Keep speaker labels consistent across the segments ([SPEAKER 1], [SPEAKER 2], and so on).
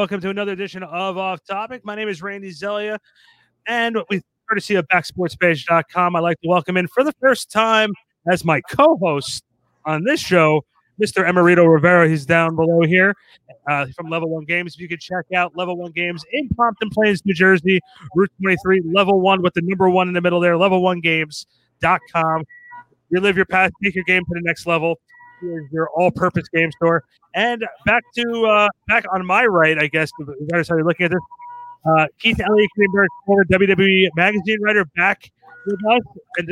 [SPEAKER 1] Welcome to another edition of Off Topic. My name is Randy Zellea, and we courtesy of backsportspage.com. I'd like to welcome in for the first time as my co host on this show, Mr. Emerito Rivera. He's down below here uh, from Level One Games. If you could check out Level One Games in Pompton Plains, New Jersey, Route 23, Level One with the number one in the middle there, level1games.com. Relive your past, take your game to the next level. Your all-purpose game store. And back to uh, back on my right, I guess. You guys are looking at this. Uh, Keith Elliot Greenberg, former WWE magazine writer, back with us, and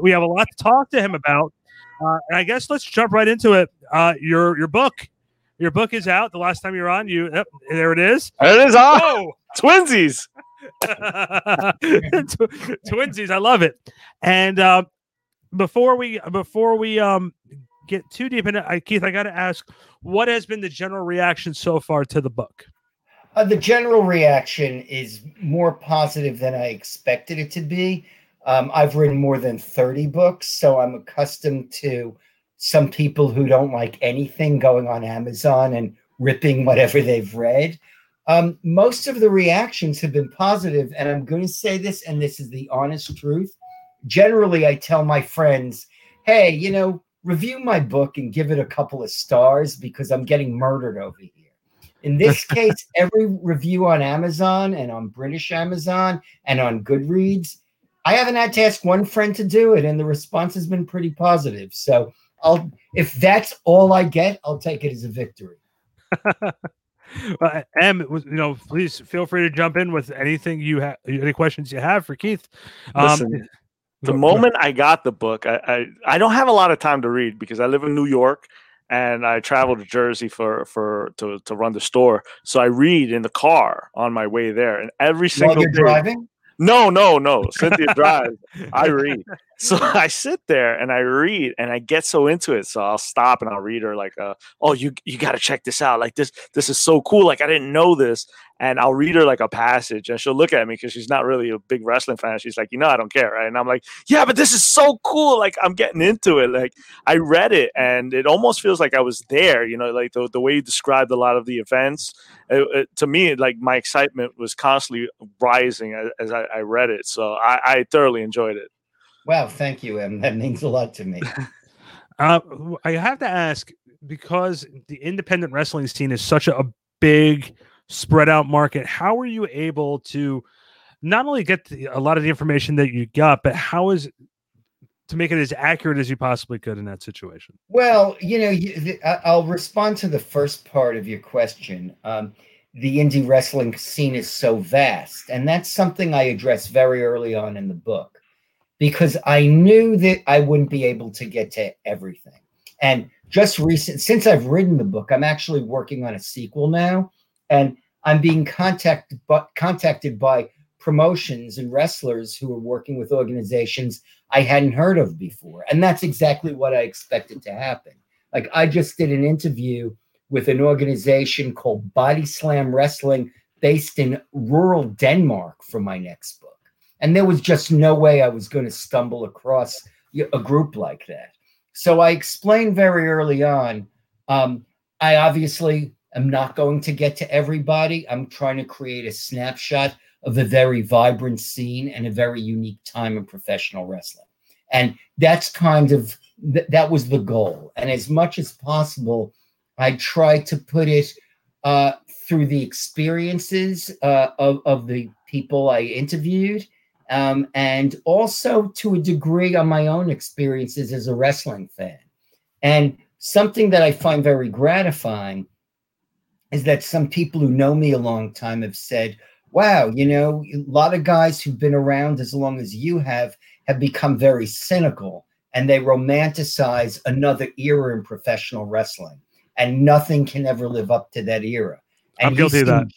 [SPEAKER 1] we have a lot to talk to him about. Uh, and I guess let's jump right into it. Uh, your your book, your book is out. The last time you were on, you yep, there it is.
[SPEAKER 2] There it is. Oh, twinsies.
[SPEAKER 1] twinsies. I love it. And uh, before we before we um get too deep into it, Keith, I got to ask, what has been the general reaction so far to the book?
[SPEAKER 3] Uh, the general reaction is more positive than I expected it to be. Um, I've written more than 30 books, so I'm accustomed to some people who don't like anything going on Amazon and ripping whatever they've read. Um, most of the reactions have been positive, and I'm going to say this, and this is the honest truth. Generally, I tell my friends, hey, you know, review my book and give it a couple of stars because I'm getting murdered over here. In this case, every review on Amazon and on British Amazon and on Goodreads, I haven't had to ask one friend to do it, and the response has been pretty positive. So I'll if that's all I get, I'll take it as a victory.
[SPEAKER 1] well, Em, you know, please feel free to jump in with anything you have, any questions you have for Keith.
[SPEAKER 2] Um, Listen, the moment I got the book, I, I, I don't have a lot of time to read because I live in New York and I travel to Jersey for for to, to run the store. So I read in the car on my way there, and every single day,
[SPEAKER 3] driving.
[SPEAKER 2] No, no, no. Cynthia drives. I read. So I sit there and I read and I get so into it. So I'll stop and I'll read her like, uh, "Oh, you you got to check this out. Like this this is so cool. Like I didn't know this." And I'll read her like a passage and she'll look at me because she's not really a big wrestling fan. She's like, "You know, I don't care." Right? And I'm like, "Yeah, but this is so cool. Like I'm getting into it. Like I read it and it almost feels like I was there. You know, like the the way you described a lot of the events. It, it, to me, like my excitement was constantly rising as, as I, I, read it. So I, I thoroughly enjoyed it.
[SPEAKER 3] Wow, thank you, Em. That means a lot to me.
[SPEAKER 1] uh, I have to ask because the independent wrestling scene is such a, a big, spread out market. How are you able to not only get the, a lot of the information that you got, but how is to make it as accurate as you possibly could in that situation?
[SPEAKER 3] Well, you know, you, I'll respond to the first part of your question. Um, the indie wrestling scene is so vast, and that's something I address very early on in the book because I knew that I wouldn't be able to get to everything. And just recent, since I've written the book, I'm actually working on a sequel now, and I'm being contacted, but contacted by promotions and wrestlers who are working with organizations I hadn't heard of before, and that's exactly what I expected to happen. Like I just did an interview with an organization called Body Slam Wrestling, based in rural Denmark, for my next book. And there was just no way I was going to stumble across a group like that. So I explained very early on um, I obviously am not going to get to everybody. I'm trying to create a snapshot of a very vibrant scene and a very unique time in professional wrestling. And that's kind of th- that was the goal. And as much as possible, I tried to put it uh, through the experiences uh, of, of the people I interviewed um, and also to a degree on my own experiences as a wrestling fan. And something that I find very gratifying is that some people who know me a long time have said, wow, you know, a lot of guys who've been around as long as you have have become very cynical and they romanticize another era in professional wrestling. And nothing can ever live up to that era. And
[SPEAKER 1] I'm guilty of that.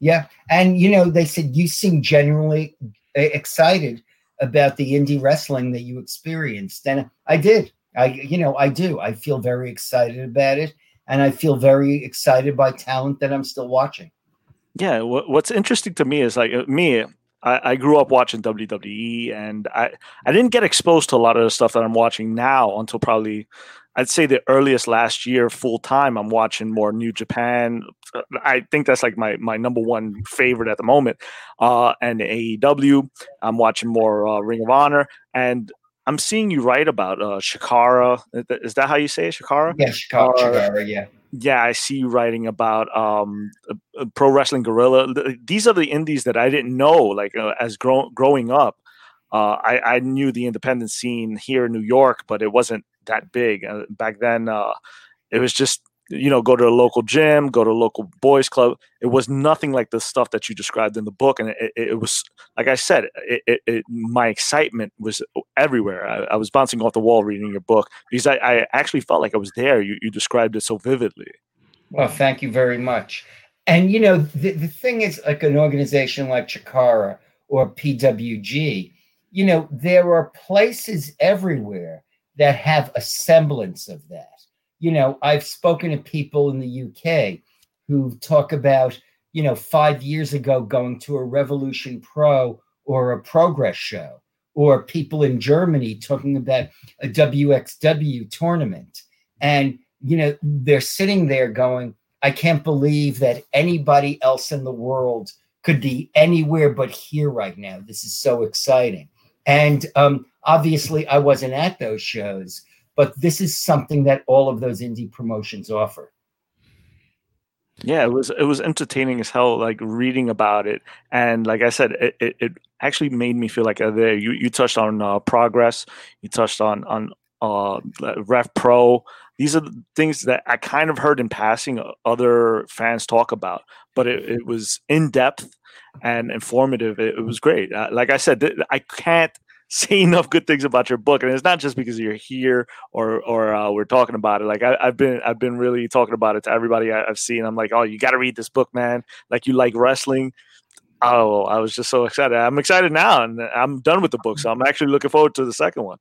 [SPEAKER 3] Yeah. And, you know, they said you seem genuinely excited about the indie wrestling that you experienced and i did i you know i do i feel very excited about it and i feel very excited by talent that i'm still watching
[SPEAKER 2] yeah what's interesting to me is like uh, me I, I grew up watching WWE, and I, I didn't get exposed to a lot of the stuff that I'm watching now until probably I'd say the earliest last year full time. I'm watching more New Japan. I think that's like my my number one favorite at the moment. Uh, and AEW. I'm watching more uh, Ring of Honor, and I'm seeing you write about uh, Chikara. Is that how you say it, Chikara?
[SPEAKER 3] Yeah, Chikara. Chikara yeah.
[SPEAKER 2] Yeah, I see you writing about um, Pro Wrestling Guerrilla. These are the indies that I didn't know. Like uh, as grow- growing up, uh, I, I knew the independent scene here in New York, but it wasn't that big. Uh, back then, uh, it was just you know go to a local gym, go to a local boys club. It was nothing like the stuff that you described in the book, and it, it, was like I said, it, it, my excitement was everywhere. I, I, was bouncing off the wall reading your book because I, I actually felt like I was there. You, you described it so vividly.
[SPEAKER 3] Well, thank you very much. And you know, the, the thing is, like an organization like Chikara or PWG, you know, there are places everywhere that have a semblance of that. You know, I've spoken to people in the UK who talk about, you know, five years ago going to a Revolution Pro or a Progress show, or people in Germany talking about a WXW tournament. And, you know, they're sitting there going, I can't believe that anybody else in the world could be anywhere but here right now. This is so exciting. And um, obviously, I wasn't at those shows, but this is something that all of those indie promotions offer.
[SPEAKER 2] Yeah, it was it was entertaining as hell. Like reading about it, and like I said, it, it, it actually made me feel like uh, there. You you touched on uh, progress. You touched on on uh, Rev Pro. These are the things that I kind of heard in passing uh, other fans talk about, but it, it was in depth and informative. It, it was great. Uh, like I said, th- I can't say enough good things about your book, and it's not just because you're here or or uh, we're talking about it. Like I, have been I've been really talking about it to everybody I, have seen. I'm like, oh, you got to read this book, man. Like you like wrestling. Oh, I was just so excited. I'm excited now, and I'm done with the book, so I'm actually looking forward to the second one.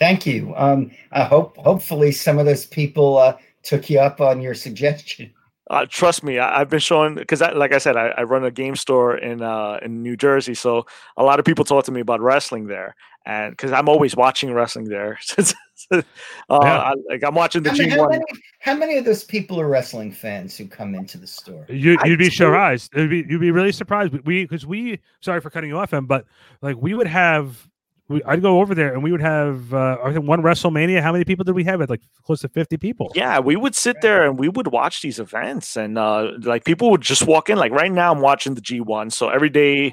[SPEAKER 3] Thank you. Um, I hope hopefully some of those people uh, took you up on your suggestion.
[SPEAKER 2] Uh, trust me, I, have been showing because, like I said, I, I, run a game store in uh, in New Jersey, so a lot of people talk to me about wrestling there, and because I'm always watching wrestling there. uh, yeah. I, like I'm watching the G1.
[SPEAKER 3] How many, how many of those people are wrestling fans who come into the store?
[SPEAKER 1] You, would be surprised. You'd be, you'd be really surprised. We because we sorry for cutting you off, Em, but like we would have we, I'd go over there and we would have uh, I think one WrestleMania. How many people did we have? At like close to fifty people.
[SPEAKER 2] Yeah, we would sit there and we would watch these events, and uh, like people would just walk in. Like right now, I'm watching the G1, so every day.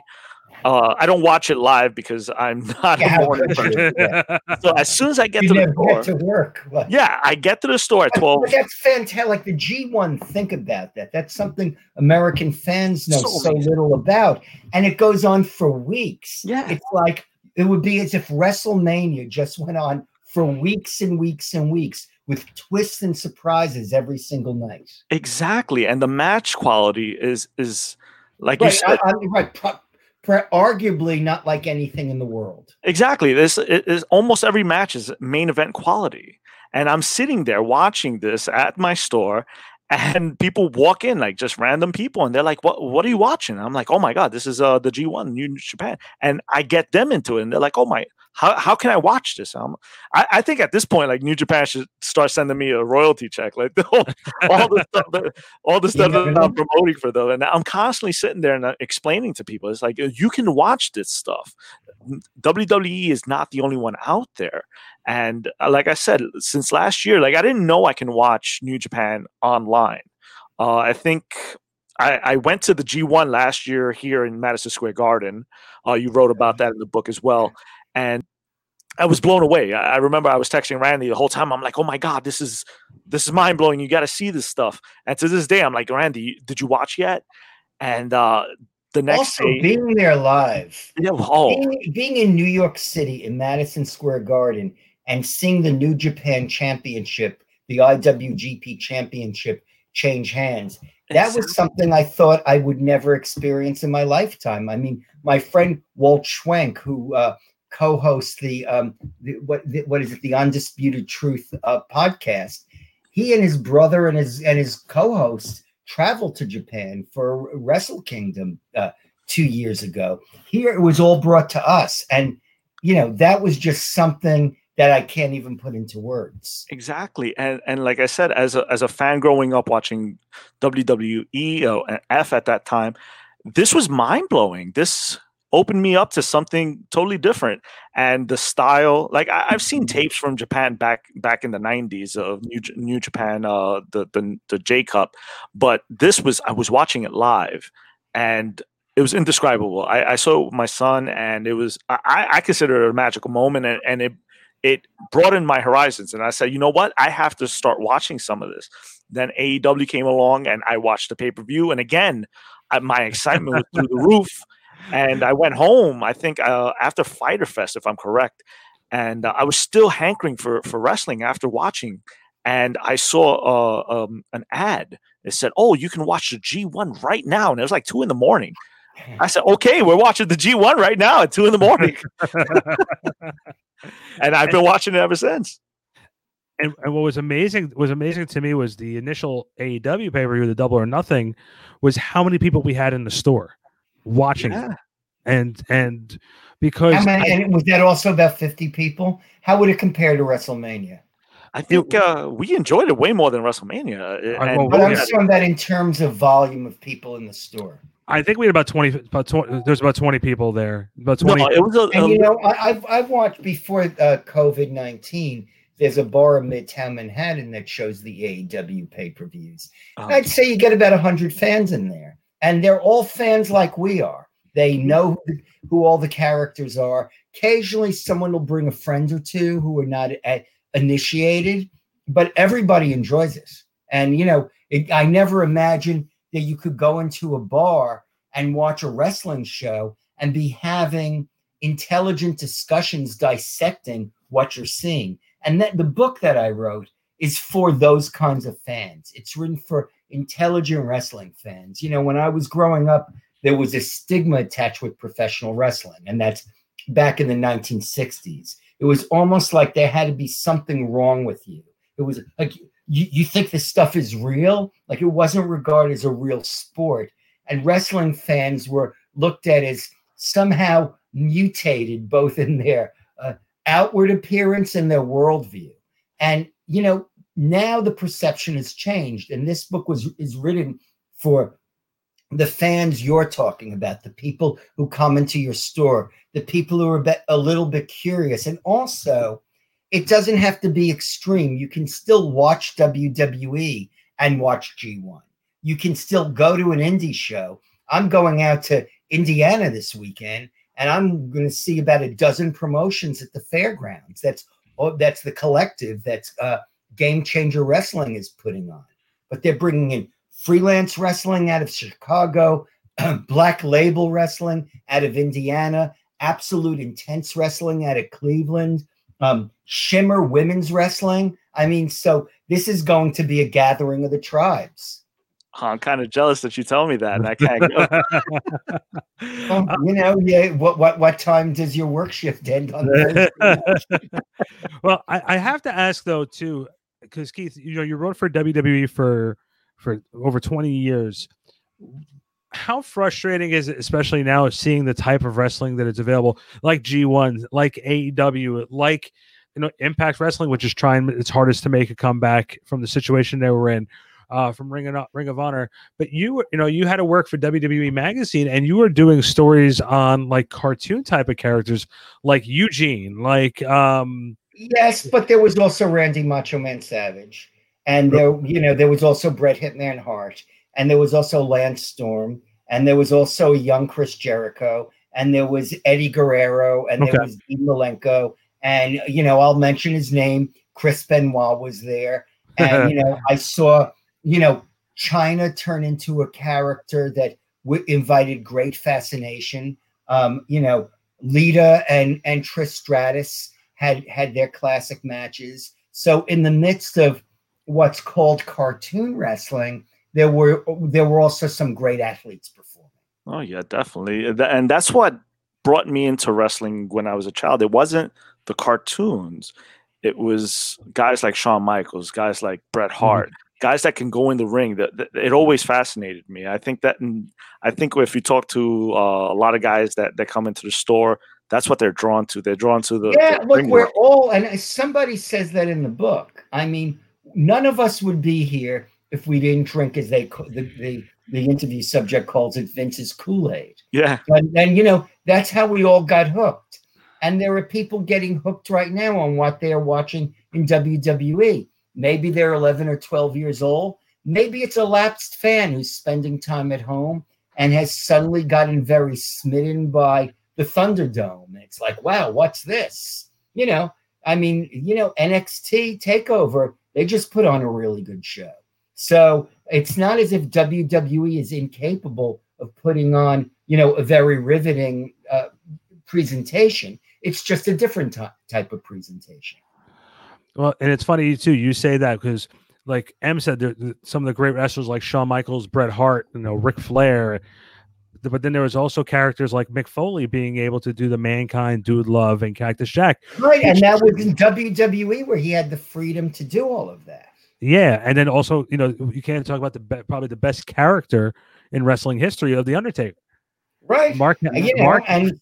[SPEAKER 2] Uh, I don't watch it live because I'm not yeah, a morning person. Yeah. So as soon as I get you to the store,
[SPEAKER 3] to work.
[SPEAKER 2] Yeah, I get to the store at twelve.
[SPEAKER 3] That's fantastic. Like the G1, think about that. That's something American fans know so, so little about, and it goes on for weeks.
[SPEAKER 2] Yeah,
[SPEAKER 3] it's like it would be as if WrestleMania just went on for weeks and weeks and weeks with twists and surprises every single night.
[SPEAKER 2] Exactly, and the match quality is is like right, you said, I, I
[SPEAKER 3] right. Pro, pro, arguably not like anything in the world.
[SPEAKER 2] Exactly. This is almost every match is main event quality. And I'm sitting there watching this at my store, and people walk in like just random people and they're like what what are you watching? I'm like oh my god this is uh the g1 new japan. And i get them into it and they're like oh my how, how can i watch this? Um, I, I think at this point like new japan should start sending me a royalty check like all, all the stuff that, all the stuff yeah. that i'm promoting for them. And i'm constantly sitting there and uh, explaining to people. It's like you can watch this stuff wwe is not the only one out there and uh, like I said, since last year, like I didn't know I can watch New Japan online. Uh, I think I, I, went to the G1 last year here in Madison Square Garden. Uh, you wrote about that in the book as well. And I was blown away. I, I remember I was texting Randy the whole time. I'm like, "Oh my god, this is this is mind blowing. You got to see this stuff." And to this day, I'm like, "Randy, did you watch yet?" And uh, the next
[SPEAKER 3] also
[SPEAKER 2] day,
[SPEAKER 3] being there live,
[SPEAKER 2] yeah, oh.
[SPEAKER 3] being, being in New York City in Madison Square Garden and seeing the New Japan Championship, the IWGP Championship, change hands. That was something I thought I would never experience in my lifetime. I mean, my friend Walt Schwenk, who uh, co-hosts the, um, the what the, what is it, the Undisputed Truth uh, podcast, he and his brother and his and his co-host traveled to Japan for Wrestle Kingdom uh, two years ago. Here it was all brought to us, and you know that was just something that I can't even put into words.
[SPEAKER 2] Exactly, and and like I said, as a as a fan growing up watching WWE uh, and F at that time, this was mind blowing. This opened me up to something totally different, and the style. Like I, have seen
[SPEAKER 3] Mm-hmm.
[SPEAKER 2] tapes from Japan back back in the '90s of New New Japan, uh, the the the J Cup, but this was I was watching it live, and it was indescribable. I, I saw it with my son, and it was I, I consider it a magical moment, and, and it it broadened my horizons. And I said, you know what, I have to start watching some of this. Then AEW came along, and I watched the pay per view, and again, I, my excitement was through the roof. And I went home. I think uh, after Fighter Fest, if I'm correct, and uh, I was still hankering for for wrestling after watching. And I saw uh, um, an ad. It said, "Oh, you can watch the G1 right now," and it was like two in the morning. I said, okay, we're watching the G1 right now at two in the morning. and I've been watching it ever since.
[SPEAKER 1] And, and what was amazing was amazing to me was the initial AEW pay per view, the Double or Nothing, was how many people we had in the store watching, it.
[SPEAKER 2] Yeah.
[SPEAKER 1] and and because
[SPEAKER 3] How many,
[SPEAKER 1] I-
[SPEAKER 3] and was that also about 50 people? How would it compare to WrestleMania?
[SPEAKER 2] I think uh, we enjoyed it way more than WrestleMania. uh,
[SPEAKER 1] I-
[SPEAKER 2] and
[SPEAKER 1] well,
[SPEAKER 3] But
[SPEAKER 1] Oh,
[SPEAKER 3] I'm
[SPEAKER 1] yeah.
[SPEAKER 3] saying that in terms of volume of people in the store.
[SPEAKER 1] I think we had about twenty, about twenty. There's about twenty people there. About
[SPEAKER 2] no,
[SPEAKER 1] twenty.
[SPEAKER 2] it was a,
[SPEAKER 3] And
[SPEAKER 2] a-
[SPEAKER 3] you know, I, I've I've watched before uh, COVID nineteen. There's a bar in Midtown Manhattan that shows the AEW pay per views.
[SPEAKER 2] um,
[SPEAKER 3] I'd say you get about hundred fans in there, and they're all fans like we are. They mm-hmm. know who, all the characters are. Occasionally, someone will bring a friend or two who are not at, initiated, but everybody enjoys this. And you know, it, I never imagined that you could go into a bar and watch a wrestling show and be having intelligent discussions dissecting what you're seeing. And that the book that I wrote is for those kinds of fans. It's written for intelligent wrestling fans. You know, when I was growing up, there was a stigma attached with professional wrestling, and that's back in the 1960s. It was almost like there had to be something wrong with you. It was like you, you think this stuff is real? Like it wasn't regarded as a real sport. And wrestling fans were looked at as somehow mutated both in their uh, outward appearance and their worldview. And you know, now the perception has changed, and this book was is written for the fans you're talking about, the people who come into your store, the people who are a, bit, a little bit curious, and also it doesn't have to be extreme. You can still watch WWE and watch G1. You can still go to an indie show. I'm going out to Indiana this weekend, and I'm going to see about a dozen promotions at the fairgrounds. That's oh, that's the collective that's uh, Game Changer Wrestling is putting on. But they're bringing in freelance wrestling out of Chicago, Black Label Wrestling out of Indiana, Absolute Intense Wrestling out of Cleveland, um, Shimmer Women's Wrestling. I mean, so this is going to be a gathering of the tribes.
[SPEAKER 2] I'm kind of jealous that you tell me that, and I can't go.
[SPEAKER 3] Well, you know, yeah. What what what time does your work shift end on? Thursday
[SPEAKER 1] well, I, I have to ask though too, because Keith, you know, you wrote for WWE for for over twenty years. How frustrating is it, especially now, seeing the type of wrestling that is available, like G1, like AEW, like you know Impact Wrestling, which is trying its hardest to make a comeback from the situation they were in. Uh, from Ring of, Ring of Honor, but you you know you had to work for WWE magazine and you were doing stories on like cartoon type of characters like Eugene, like um
[SPEAKER 3] Yes, but there was also Randy Macho Man Savage, and there, you know, there was also Bret Hitman Hart, and there was also Lance Storm, and there was also a young Chris Jericho, and there was Eddie Guerrero, and there was Dean Malenko, and you know, I'll mention his name. Chris Benoit was there, and you know, I saw, you know, Chyna turn into a character that w- invited great fascination. Um, you know, Lita and and Trish Stratus had had their classic matches. So in the midst of what's called cartoon wrestling, there were there were also some great athletes performing.
[SPEAKER 2] Oh yeah, definitely. And that's what brought me into wrestling when I was a child. It wasn't the cartoons. It was guys like Shawn Michaels, guys like Bret Hart, guys that can go in the ring. That, that it always fascinated me. I think that, I think if you talk to uh, a lot of guys that that come into the store that's what they're drawn to. They're drawn to the
[SPEAKER 3] yeah.
[SPEAKER 2] the
[SPEAKER 3] look, we're
[SPEAKER 2] work.
[SPEAKER 3] all, and somebody says that in the book. I mean, none of us would be here if we didn't drink, as they the the, the interview subject calls it, Vince's Kool Aid.
[SPEAKER 2] yeah,
[SPEAKER 3] And, and you know that's how we all got hooked. And there are people getting hooked right now on what they're watching in WWE. Maybe they're 11 or 12 years old. Maybe it's a lapsed fan who's spending time at home and has suddenly gotten very smitten by the Thunderdome. It's like, wow, what's this? You know, I mean, you know, NXT Takeover, they just put on a really good show. So it's not as if WWE is incapable of putting on, you know, a very riveting uh, presentation. It's just a different ty- type of presentation.
[SPEAKER 1] Well, and it's funny too. You say that because, like Em said, there, some of the great wrestlers like Shawn Michaels, Bret Hart, you know, Ric Flair. Th- But then there was also characters like Mick Foley being able to do the Mankind, Dude Love, and Cactus Jack.
[SPEAKER 3] Right. And that was in WWE where he had the freedom to do all of that.
[SPEAKER 1] Yeah, and then also, you know, you can't talk about the be- probably the best character in wrestling history of the Undertaker,
[SPEAKER 3] Right.
[SPEAKER 1] Mark.
[SPEAKER 3] And, you know,
[SPEAKER 1] Mark,
[SPEAKER 3] and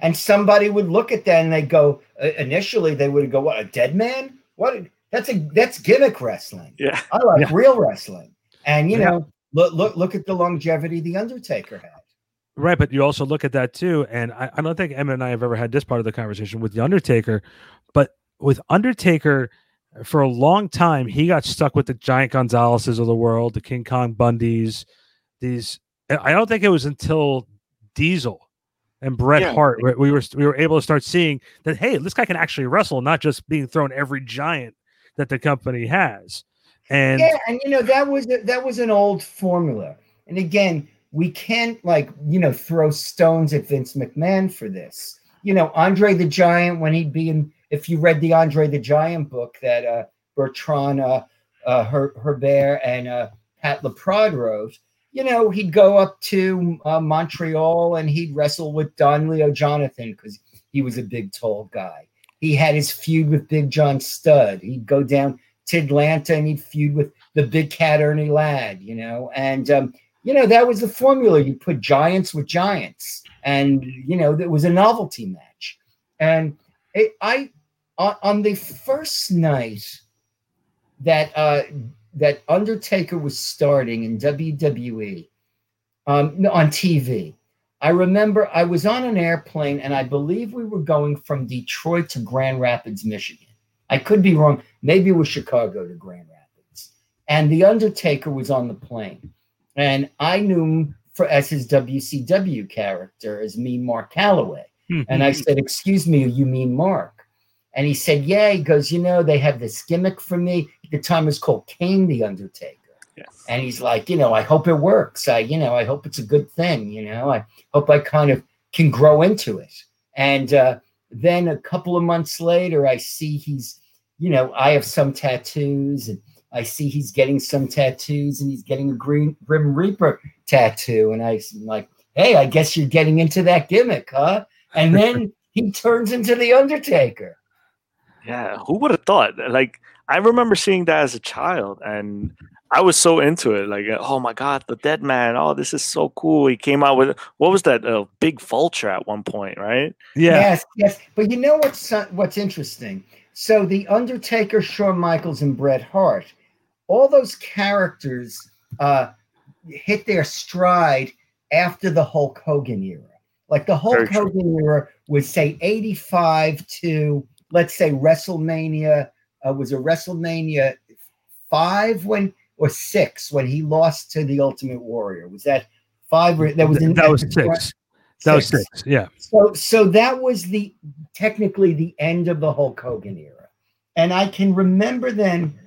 [SPEAKER 3] and somebody would look at that and they go uh, initially they would go what a dead man what that's a that's gimmick wrestling
[SPEAKER 2] yeah,
[SPEAKER 3] I like
[SPEAKER 1] Yeah.
[SPEAKER 3] real wrestling and you
[SPEAKER 1] Yeah.
[SPEAKER 3] know look look look at the longevity the Undertaker had
[SPEAKER 1] Right, but you also look at that too, and I, I don't think Emma and I have ever had this part of the conversation with the Undertaker, but with Undertaker, for a long time he got stuck with the Giant Gonzaleses of the world, the King Kong Bundys, these. I don't think it was until Diesel and Bret
[SPEAKER 2] Yeah.
[SPEAKER 1] Hart we were we were able to start seeing that hey, this guy can actually wrestle, not just being thrown every giant that the company has. And
[SPEAKER 3] yeah and you know that was a- that was an old formula and again we can't like you know throw stones at Vince McMahon for this. You know Andre the Giant when he'd be in if you read the Andre the Giant book that uh Bertrand uh, uh Her Herbert and uh Pat LaPrade wrote you know he'd go up to uh, Montreal and he'd wrestle with Don Leo Jonathan because he was a big tall guy. He had his feud with Big John Studd. He'd go down to Atlanta and he'd feud with the big cat Ernie Ladd, you know, and um, you know that was the formula. You put giants with giants, and you know that was a novelty match. And it, I on, the first night that uh, that Undertaker was starting in WWE um, on TV. I remember I was on an airplane and I believe we were going from Detroit to Grand Rapids, Michigan. I could be wrong. Maybe it was Chicago to Grand Rapids. And The Undertaker was on the plane. And I knew him for, as his WCW character, as me, Mark Callaway. And I said, Excuse me, you mean Mark? And he said, Yeah. He goes, You know, they have this gimmick for me. At the time was called Kane the Undertaker.
[SPEAKER 2] Yeah.
[SPEAKER 3] And he's like, You know, I hope it works. I, you know, I hope it's a good thing. You know, I hope I kind of can grow into it. And uh, then a couple of months later, I see he's, you know, I have some tattoos and I see he's getting some tattoos and he's getting a green Grim Reaper tattoo. And I'm like, Hey, I guess you're getting into that gimmick, huh? And then he turns into the Undertaker.
[SPEAKER 2] yeah. Who would have thought? Like I remember seeing that as a child, and I was so into it. Like, oh my god, the Dead Man! Oh, this is so cool. He came out with what was that? A big vulture at one point, right?
[SPEAKER 1] yeah,
[SPEAKER 3] Yes, yes. But you know what's uh, what's interesting? So the Undertaker, Shawn Michaels, and Bret Hart, all those characters uh, hit their stride after the Hulk Hogan era. Like the Hulk
[SPEAKER 2] Very true.
[SPEAKER 3] Hogan era was say 85 to let's say WrestleMania uh, was a WrestleMania five when or six when he lost to the Ultimate Warrior. Was that five? Or, that was in,
[SPEAKER 1] that was six. That was six. Yeah.
[SPEAKER 3] so so that was the technically the end of the Hulk Hogan era. And I can remember then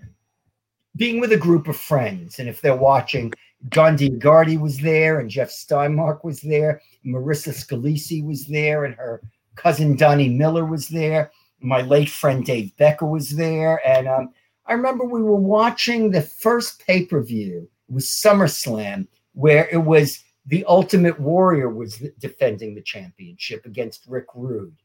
[SPEAKER 3] being with a group of friends, and if they're watching, John DiGardi was there, and Jeff Steinmark was there, Marissa Scalisi was there, and her cousin Donnie Miller was there. My late friend Dave Becker was there, and um, I remember we were watching the first pay per view. Was SummerSlam, where it was the Ultimate Warrior was defending the championship against Rick Rude,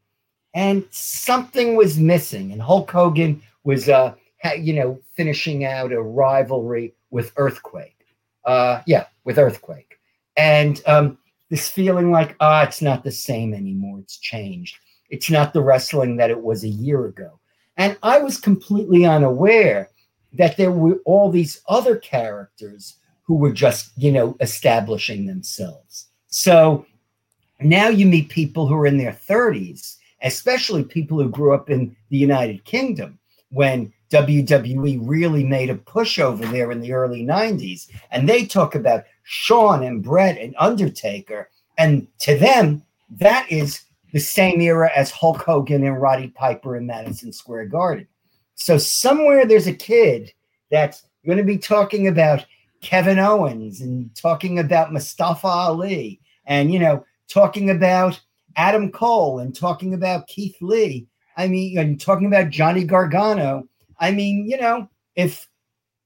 [SPEAKER 3] and something was missing. And Hulk Hogan was, uh, you know, finishing out a rivalry with Earthquake. Uh, yeah, with Earthquake, and um, this feeling like, ah, it's not the same anymore. It's changed. It's not the wrestling that it was a year ago. And I was completely unaware that there were all these other characters who were just, you know, establishing themselves. So now you meet people who are in their 30s, especially people who grew up in the United Kingdom when WWE really made a push over there in the early 90s. And they talk about Shawn and Bret and Undertaker. And to them, that is the same era as Hulk Hogan and Roddy Piper in Madison Square Garden. So somewhere there's a kid that's going to be talking about Kevin Owens and talking about Mustafa Ali and, you know, talking about Adam Cole and talking about Keith Lee. I mean, and talking about Johnny Gargano. I mean, you know, if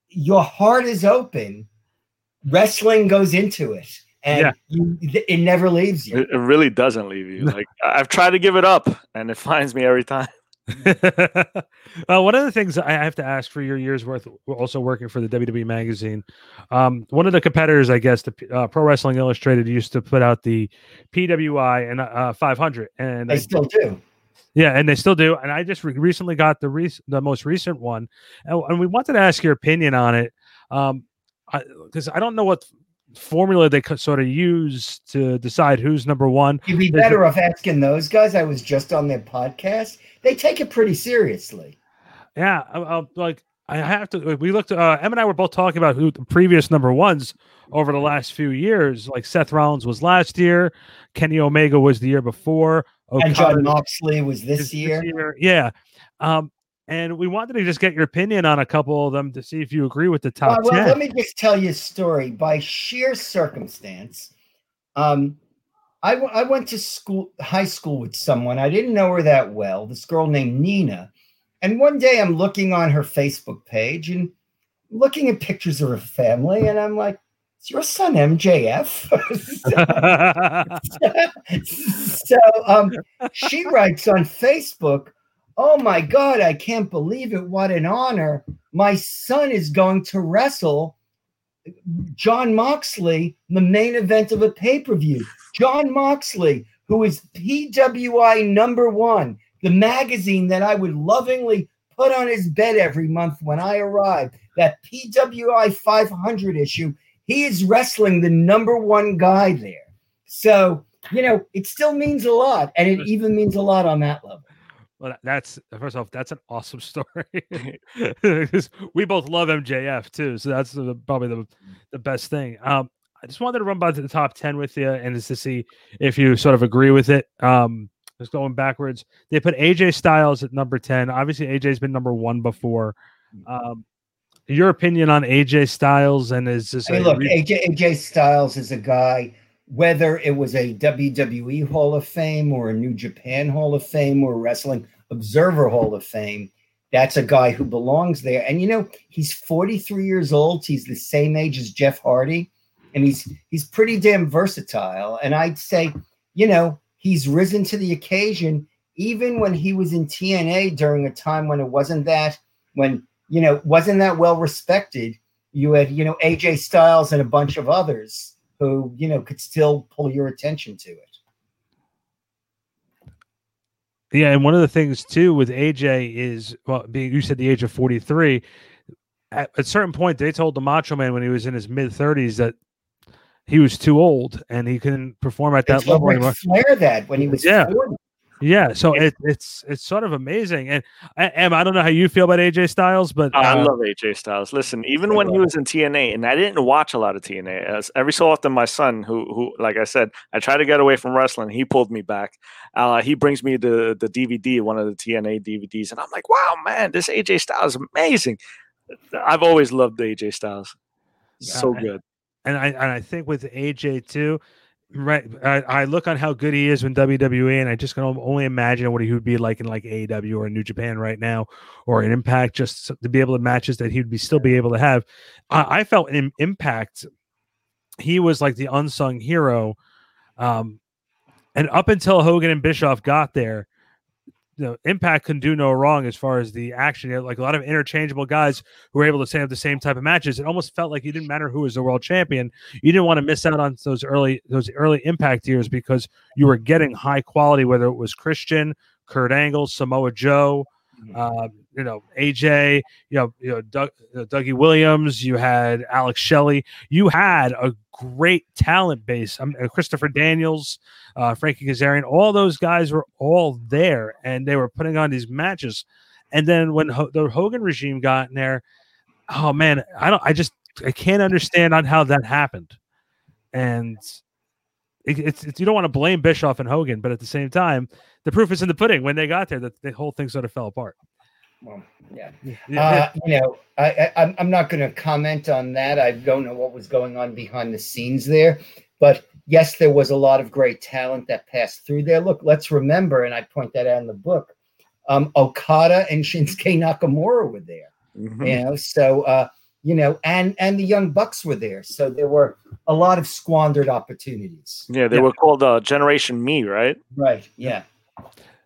[SPEAKER 3] your heart is open, wrestling goes into it and yeah. you, it never leaves you.
[SPEAKER 2] It, really doesn't leave you. Like I've tried to give it up, and it finds me every time.
[SPEAKER 1] well, one of the things I have to ask for your years worth, also working for the WWE magazine, um, one of the competitors, I guess, the uh, Pro Wrestling Illustrated used to put out the PWI and uh, 500, and
[SPEAKER 3] they I, still do.
[SPEAKER 1] Yeah, and they still do. And I just re- recently got the re- the most recent one, and, and, we wanted to ask your opinion on it, because um, I, I don't know what formula they could sort of use to decide who's number one.
[SPEAKER 3] You'd be better off asking those guys. I was just on their podcast. They take it pretty seriously.
[SPEAKER 1] Yeah, I, I, like I have to. We looked. Uh, Em and I were both talking about who the previous number ones over the last few years. Like Seth Rollins was last year, Kenny Omega was the year before,
[SPEAKER 3] Okada and Jon Moxley was this, this year. year.
[SPEAKER 1] Yeah. Um, and we wanted to just get your opinion on a couple of them to see if you agree with the top
[SPEAKER 3] well,
[SPEAKER 1] well,
[SPEAKER 3] Let me just tell you a story. By sheer circumstance, um, I, w- I went to school, high school with someone. I didn't know her that well, this girl named Nina. And one day I'm looking on her Facebook page and looking at pictures of her family, and I'm like, is your son MJF? so, um, she writes on Facebook, Oh my God, I can't believe it. What an honor. My son is going to wrestle Jon Moxley, the main event of a pay per view. Jon Moxley, who is PWI number one, the magazine that I would lovingly put on his bed every month when I arrive, that PWI 500 issue, he is wrestling the number one guy there. So, you know, it still means a lot. And it even means a lot on that level.
[SPEAKER 1] Well, that's first off, that's an awesome story we both love MJF too. So that's the, probably the the best thing. Um, I just wanted to run by the top ten with you and just to see if you sort of agree with it. Um, just going backwards, they put AJ Styles at number ten. Obviously, AJ's been number one before. Um, your opinion on AJ Styles and is this?
[SPEAKER 3] I mean, look, re- AJ AJ Styles is a guy whether it was a WWE Hall of Fame or a New Japan Hall of Fame or Wrestling Observer Hall of Fame, that's a guy who belongs there. And you know, he's 43 years old. He's the same age as Jeff Hardy, and he's he's pretty damn versatile. And I'd say, you know, he's risen to the occasion, even when he was in TNA during a time when it wasn't that when you know wasn't that well respected. You had you know AJ Styles and a bunch of others who you know could still pull your attention to it.
[SPEAKER 1] Yeah, and one of the things too with AJ is well, being you said the age of forty three. At a certain point, they told the Macho Man when he was in his mid thirties that he was too old and he couldn't perform at that level
[SPEAKER 3] anymore. Flair that when he was yeah. 40.
[SPEAKER 1] Yeah, so it, it's it's sort of amazing, and Em, I don't know how you feel about AJ Styles, but
[SPEAKER 2] uh, I love AJ Styles. Listen, even when he was in TNA, and I didn't watch a lot of TNA. As every so often, my son, who who like I said, I try to get away from wrestling. He pulled me back. Uh, he brings me the the DVD, one of the TNA DVDs, and I'm like, wow, man, this AJ Styles is amazing. I've always loved AJ Styles. So
[SPEAKER 1] uh,
[SPEAKER 2] good.
[SPEAKER 1] And I and I think with AJ too Right. I, I, look on how good he is in WWE, and I just can only imagine what he would be like in like AEW or New Japan right now, or an Impact, just to be able to matches that he'd be still be able to have. I, I felt in Impact, he was like the unsung hero, um, and up until Hogan and Bischoff got there, you know, Impact can do no wrong as far as the action. You like a lot of interchangeable guys who were able to set up the same type of matches. It almost felt like you didn't matter who was the world champion. You didn't want to miss out on those early those early Impact years because you were getting high quality, whether it was Christian, Kurt Angle, Samoa Joe, uh, you know AJ, you know, you know Doug, uh, Dougie Williams. You had Alex Shelley. You had a great talent base. I mean, Christopher Daniels, uh, Frankie Kazarian, all those guys were all there, and they were putting on these matches. And then when the Hogan regime got in there, oh man, I don't, I just, I can't understand on how that happened. And it, it's, it's, you don't want to blame Bischoff and Hogan, but at the same time, the proof is in the pudding. When they got there, that the whole thing sort of fell apart.
[SPEAKER 3] Well, yeah. Uh, you know, I, I, I'm not going to comment on that. I don't know what was going on behind the scenes there, but yes, there was a lot of great talent that passed through there. Look, let's remember, and I point that out in the book. Um, Okada and Shinsuke Nakamura were there. Mm-hmm. You know, so uh, you know, and and the Young Bucks were there. So there were a lot of squandered opportunities.
[SPEAKER 2] Yeah, they yeah. were called uh, Generation Me, right?
[SPEAKER 3] Right. Yeah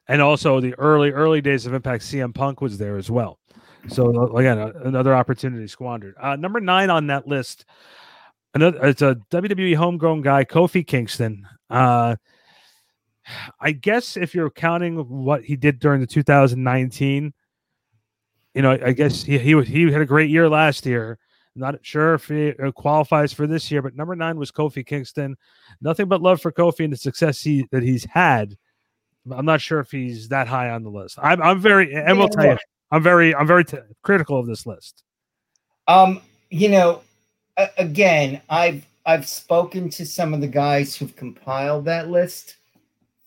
[SPEAKER 1] and also the early early days of Impact. CM Punk was there as well. So uh, again, another opportunity squandered. Uh, number nine on that list, another it's a WWE homegrown guy, Kofi Kingston. Uh, I guess if you're counting what he did during the 2019, you know, I guess he he he had a great year last year. Not sure if he uh, qualifies for this year, but number nine was Kofi Kingston. Nothing but love for Kofi and the success he that he's had I'm not sure if he's that high on the list. I'm, I'm very, and we'll tell you, I'm very, I'm very t- critical of this list.
[SPEAKER 3] Um, you know, again, I've I've spoken to some of the guys who've compiled that list.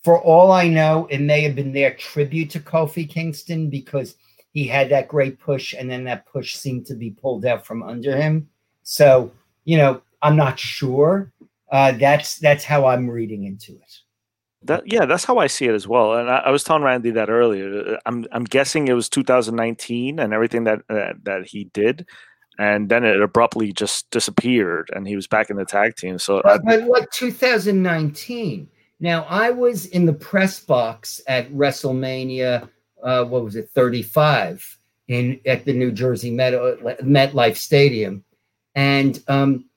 [SPEAKER 3] For all I know, it may have been their tribute to Kofi Kingston because he had that great push, and then that push seemed to be pulled out from under him. So, you know, I'm not sure. Uh, that's that's how I'm reading into it.
[SPEAKER 2] That yeah, that's how I see it as well. And I, I, was telling Randy that earlier. Uh, I'm I'm guessing it was 2019 and everything that uh, that he did, and then it abruptly just disappeared, and he was back in the tag team. So,
[SPEAKER 3] but, but what 2019? Now I was in the press box at WrestleMania. Uh, what was it? 35 in at the New Jersey Met uh, MetLife Stadium, and um,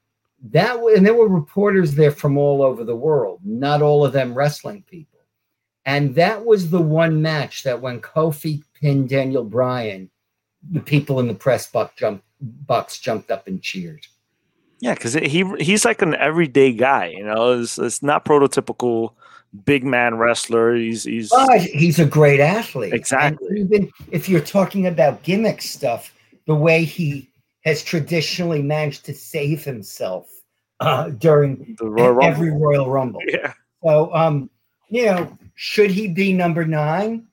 [SPEAKER 3] that and there were reporters there from all over the world, not all of them wrestling people. And that was the one match that when Kofi pinned Daniel Bryan, the people in the press box jumped box jumped up and cheered.
[SPEAKER 2] Yeah, because he he's like an everyday guy, you know. It's, it's not prototypical big man wrestler. He's he's
[SPEAKER 3] but he's a great athlete.
[SPEAKER 2] Exactly.
[SPEAKER 3] And even if you're talking about gimmick stuff, the way he has traditionally managed to save himself uh, during Royal every Rumble. Royal Rumble.
[SPEAKER 2] Yeah.
[SPEAKER 3] So, um, you know, should he be number nine?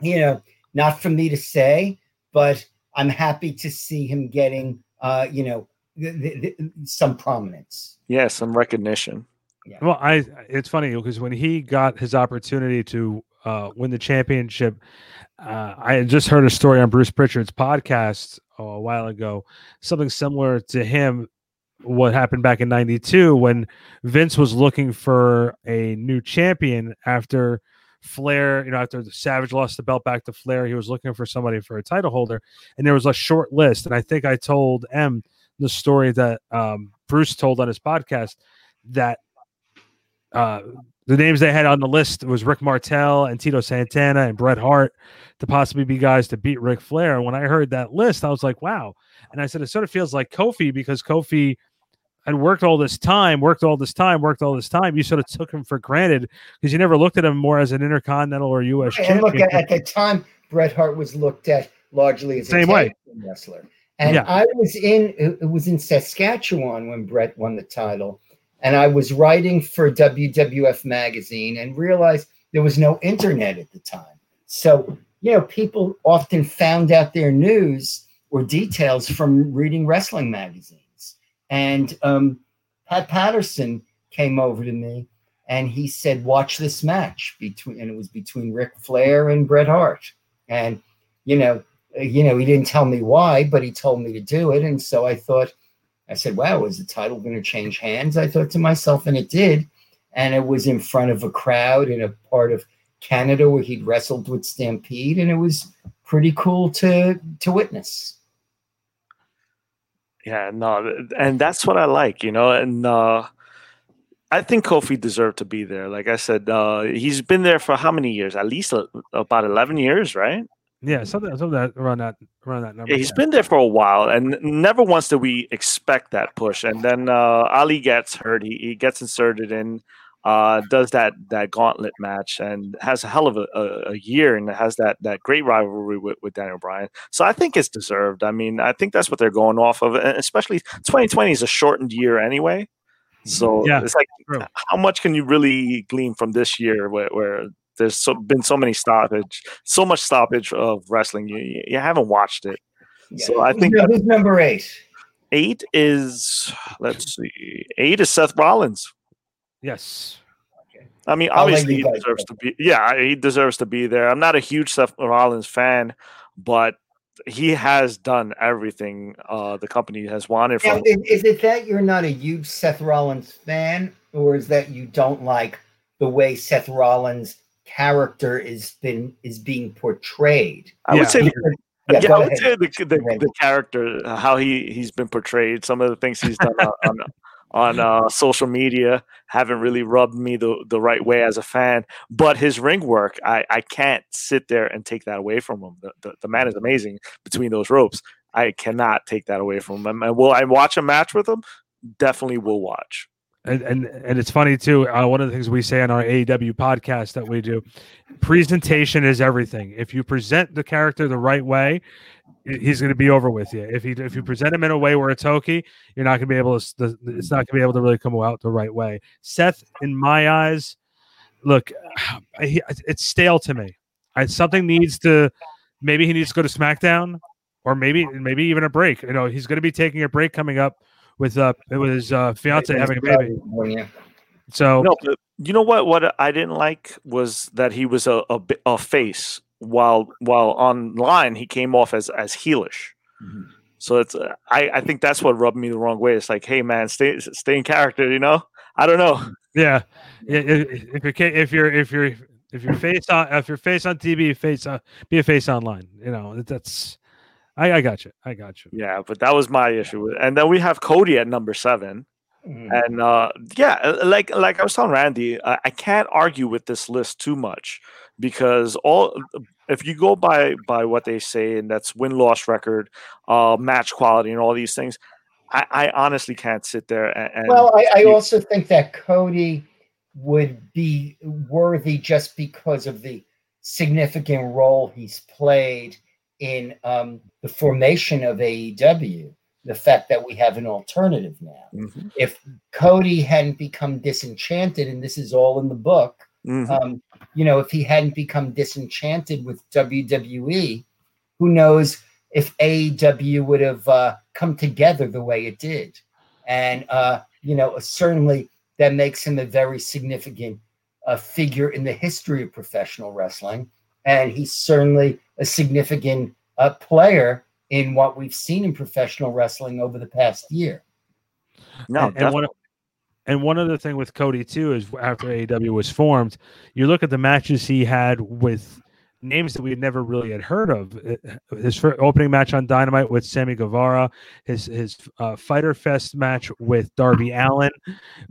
[SPEAKER 3] You know, not for me to say, but I'm happy to see him getting, uh, you know, th- th- th- some prominence.
[SPEAKER 2] Yeah, some recognition.
[SPEAKER 1] Yeah. Well, I it's funny because when he got his opportunity to uh, win the championship, uh, I just heard a story on Bruce Pritchard's podcast a while ago, something similar to him what happened back in 92 when Vince was looking for a new champion after Flair, you know, after Savage lost the belt back to Flair, he was looking for somebody for a title holder, and there was a short list. And I think I told Em the story that um, Bruce told on his podcast that uh, the names they had on the list was Rick Martel and Tito Santana and Bret Hart to possibly be guys to beat Ric Flair. And when I heard that list, I was like, wow. And I said, it sort of feels like Kofi because Kofi had worked all this time, worked all this time, worked all this time, you sort of took him for granted because you never looked at him more as an intercontinental or U.S.
[SPEAKER 3] And champion. look, at, at the time, Bret Hart was looked at largely as
[SPEAKER 1] Same a way.
[SPEAKER 3] wrestler. And yeah. I was in it was in Saskatchewan when Bret won the title, and I was writing for WWF magazine and realized there was no internet at the time. So you know, people often found out their news or details from reading wrestling magazines. And um, Pat Patterson came over to me and he said, "Watch this match between," and it was between Ric Flair and Bret Hart. And you know, you know, he didn't tell me why, but he told me to do it. And so I thought, I said, "Wow, is the title going to change hands?" I thought to myself, and it did. And it was in front of a crowd in a part of Canada where he'd wrestled with Stampede, and it was pretty cool to to witness.
[SPEAKER 2] Yeah, no, and that's what I like, you know, and uh I think Kofi deserved to be there. Like I said, uh he's been there for how many years? At least uh, about 11 years, right?
[SPEAKER 1] Yeah, something, something that around that around that number.
[SPEAKER 2] Yeah, he's been there for a while, and never once did we expect that push. And then uh, Ali gets hurt. He, he gets inserted in, uh, does that that gauntlet match, and has a hell of a, a, a year, and has that that great rivalry with, with Daniel Bryan. So I think it's deserved. I mean, I think that's what they're going off of, and especially 2020 is a shortened year anyway. So
[SPEAKER 1] Yeah,
[SPEAKER 2] it's like,
[SPEAKER 1] true.
[SPEAKER 2] how much can you really glean from this year, where, where there's so, been so many stoppage, so much stoppage of wrestling? You you- you haven't watched it. So I think
[SPEAKER 3] nu- who's number eight?
[SPEAKER 2] Eight is let's see. Eight is Seth Rollins.
[SPEAKER 1] yes.
[SPEAKER 2] I mean, obviously he deserves to be. Yeah, he deserves to be there. I'm not a huge Seth Rollins fan, but he has done everything uh, the company has wanted
[SPEAKER 3] Now,
[SPEAKER 2] from.
[SPEAKER 3] is, is it that you're not a huge Seth Rollins fan, or is that you don't like the way Seth Rollins' character is been is being portrayed?
[SPEAKER 2] I would say, the,
[SPEAKER 3] yeah,
[SPEAKER 2] yeah, I would
[SPEAKER 3] ahead.
[SPEAKER 2] say the, the, the character, how he he's been portrayed, some of the things he's done on on, on uh, social media haven't really rubbed me the, the right way as a fan. But his ring work, I, I can't sit there and take that away from him. The, the, the man is amazing between those ropes. I cannot take that away from him. And will I watch a match with him? Definitely will watch.
[SPEAKER 1] And, and and it's funny too. Uh, one of the things we say on our AEW podcast that we do, presentation is everything. If you present the character the right way, he's going to be over with you. If he if you present him in a way where it's hokey, you're not going to be able to. It's not going to be able to really come out the right way. Seth, in my eyes, look, it's stale to me. I, something needs to. Maybe he needs to go to SmackDown, or maybe maybe even a break. You know, he's going to be taking a break coming up with uh with his uh, fiance having a baby.
[SPEAKER 3] Yeah.
[SPEAKER 1] So
[SPEAKER 2] No, but you know what? What I didn't like was that he was a, a, a face while while online he came off as as heelish.
[SPEAKER 3] Mhm.
[SPEAKER 2] So it's uh, I I think that's what rubbed me the wrong way. It's like, hey man, stay stay in character. You know, I don't know.
[SPEAKER 1] yeah, i- i- if you're if you're if you're if you're face on if you're face on TV, face on, be a face online. You know that's I, I got you. I got you.
[SPEAKER 2] Yeah, but that was my issue. with- And then we have Cody at number seven.
[SPEAKER 3] Mhm.
[SPEAKER 2] And uh, yeah, uh, like like I was telling Randy, I, I can't argue with this list too much because all if you go by by what they say and that's win loss record, uh, match quality, and all these things, I, I honestly can't sit there and, and
[SPEAKER 3] Well, I, I also think that Cody would be worthy just because of the significant role he's played in um, the formation of AEW. The fact that we have an alternative now.
[SPEAKER 2] Mhm,
[SPEAKER 3] If Cody hadn't become disenchanted, and this is all in the book,
[SPEAKER 2] mhm.
[SPEAKER 3] um, you know, if he hadn't become disenchanted with WWE, who knows if AEW would have uh, come together the way it did. And, uh, you know, certainly that makes him a very significant uh, figure in the history of professional wrestling. And he's certainly a significant uh, player in what we've seen in professional wrestling over the past year.
[SPEAKER 2] no,
[SPEAKER 1] and, and one and one other thing with Cody too is after AEW was formed, you look at the matches he had with names that we had never really had heard of. Uh, His first opening match on Dynamite with Sammy Guevara, his his uh, Fighter Fest match with Darby Allin,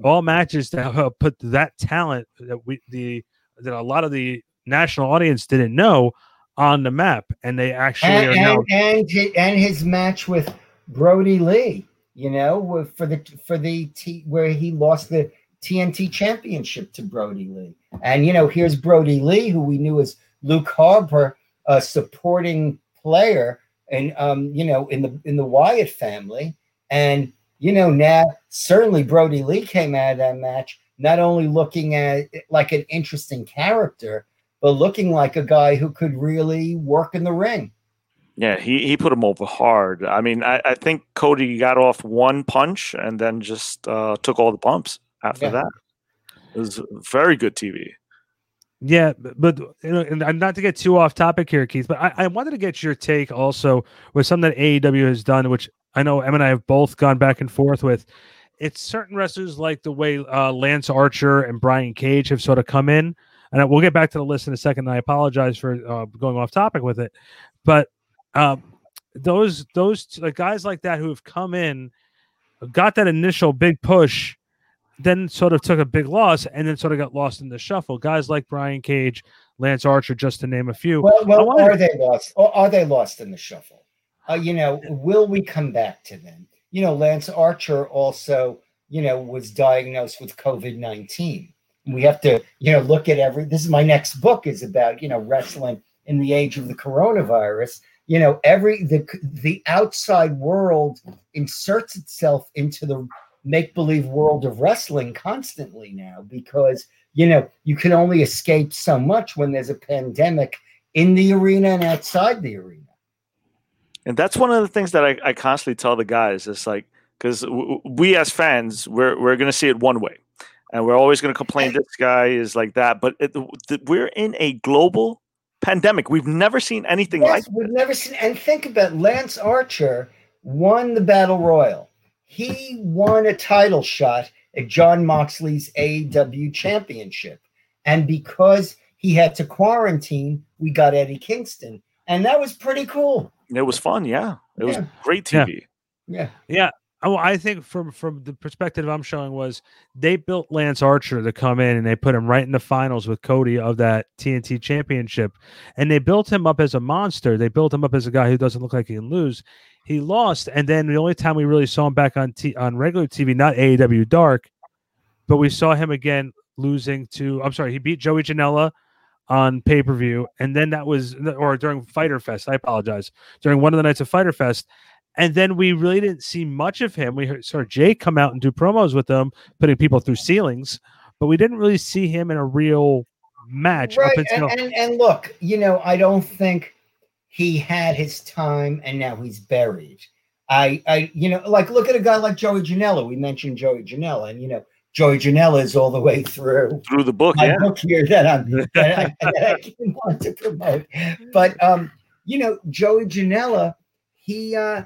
[SPEAKER 1] all matches that uh, put that talent that we the that a lot of the national audience didn't know on the map, and they actually
[SPEAKER 3] and
[SPEAKER 1] are
[SPEAKER 3] and, and, hi- and his match with Brodie Lee, you know, for the for the T, where he lost the TNT championship to Brodie Lee. And you know, here's Brodie Lee, who we knew as Luke Harper, a supporting player, and um, you know, in the in the Wyatt family. And you know, now certainly Brodie Lee came out of that match not only looking at like an interesting character, but looking like a guy who could really work in the ring.
[SPEAKER 2] Yeah, he, he put him over hard. I mean, I, I think Cody got off one punch and then just uh, took all the bumps after
[SPEAKER 3] Yeah.
[SPEAKER 2] that. It was very good TV.
[SPEAKER 1] Yeah, but, but you know, and not to get too off topic here, Keith, but I, I wanted to get your take also with something that AEW has done, which I know Em and I have both gone back and forth with. It's certain wrestlers like the way uh, Lance Archer and Brian Cage have sort of come in and we'll get back to the list in a second. I apologize for uh, going off topic with it, but um, those those like guys like that who have come in, got that initial big push, then sort of took a big loss, and then sort of got lost in the shuffle. Guys like Brian Cage, Lance Archer, just to name a few.
[SPEAKER 3] Well, well are they lost? Are they lost in the shuffle? Uh, you know, will we come back to them? You know, Lance Archer also, you know, was diagnosed with COVID nineteen. We have to, you know, look at every. This is my next book is about, you know, wrestling in the age of the coronavirus. You know every the the outside world inserts itself into the make believe world of wrestling constantly now because you know you can only escape so much when there's a pandemic in the arena and outside the arena.
[SPEAKER 2] And that's one of the things that i, I constantly tell the guys. It's like because w- we as fans we're, we're going to see it one way and we're always going to complain this guy is like that but it, the, we're in a global pandemic. We've never seen anything yes,
[SPEAKER 3] like we've this. never seen. And think about Lance Archer won the battle royal. He won a title shot at Jon Moxley's AEW championship, and because he had to quarantine, we got Eddie Kingston, and that was pretty cool.
[SPEAKER 2] It was fun, yeah. It yeah. was great TV.
[SPEAKER 3] Yeah.
[SPEAKER 1] yeah, yeah. Oh, I think from from the perspective I'm showing was they built Lance Archer to come in and they put him right in the finals with Cody of that TNT championship. And they built him up as a monster. They built him up as a guy who doesn't look like he can lose. He lost, and then the only time we really saw him back on t- on regular TV, not AEW Dark, but we saw him again losing to I'm sorry, he beat Joey Janela on pay per view, and then that was or during Fighter Fest. I apologize during one of the nights of Fighter Fest, and then we really didn't see much of him. We heard, saw Jake come out and do promos with him, putting people through ceilings, but we didn't really see him in a real match.
[SPEAKER 3] Right. Until- and, and, and look, you know, I don't think he had his time and now he's buried. I, I, you know, like look at a guy like Joey Janela. We mentioned Joey Janela, and you know, Joey Janela is all the way through
[SPEAKER 2] through the book.
[SPEAKER 3] My
[SPEAKER 2] yeah.
[SPEAKER 3] book here that I'm that I, that I want to promote. But um, you know, Joey Janela, he uh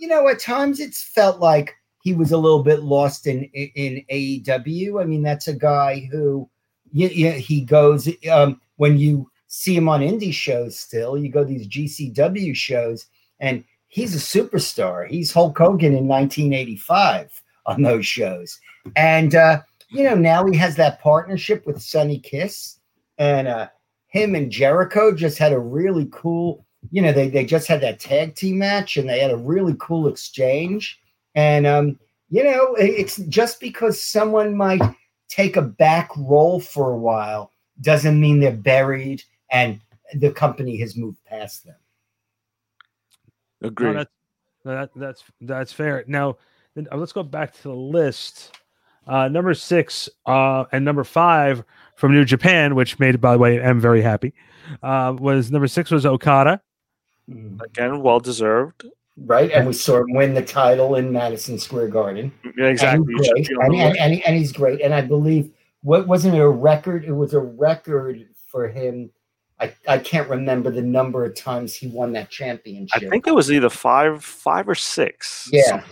[SPEAKER 3] you know, at times it's felt like he was a little bit lost in in, in AEW. I mean, that's a guy who yeah, yeah he goes um, when you see him on indie shows. Still, you go these GCW shows, and he's a superstar. He's Hulk Hogan in 1985 on those shows, and uh, you know now he has that partnership with Sonny Kiss, and uh, him and Jericho just had a really cool you know, they, they just had that tag team match and they had a really cool exchange. And, um, you know, it's just because someone might take a back role for a while doesn't mean they're buried and the company has moved past them.
[SPEAKER 2] Agree.
[SPEAKER 1] No, that's, that, that's, that's fair. Now, uh, let's go back to the list. Uh, number six uh, and number five from New Japan, which made, by the way, I'm very happy. Uh, was number six was Okada.
[SPEAKER 2] Mm. Again, well deserved.
[SPEAKER 3] Right, and we saw him win the title in Madison Square Garden.
[SPEAKER 2] Yeah, exactly.
[SPEAKER 3] And he's, and, and, and, and he's great. And I believe what wasn't it a record? It was a record for him. I, I can't remember the number of times he won that championship.
[SPEAKER 2] I think it was either five, five or six.
[SPEAKER 3] Yeah, somewhere.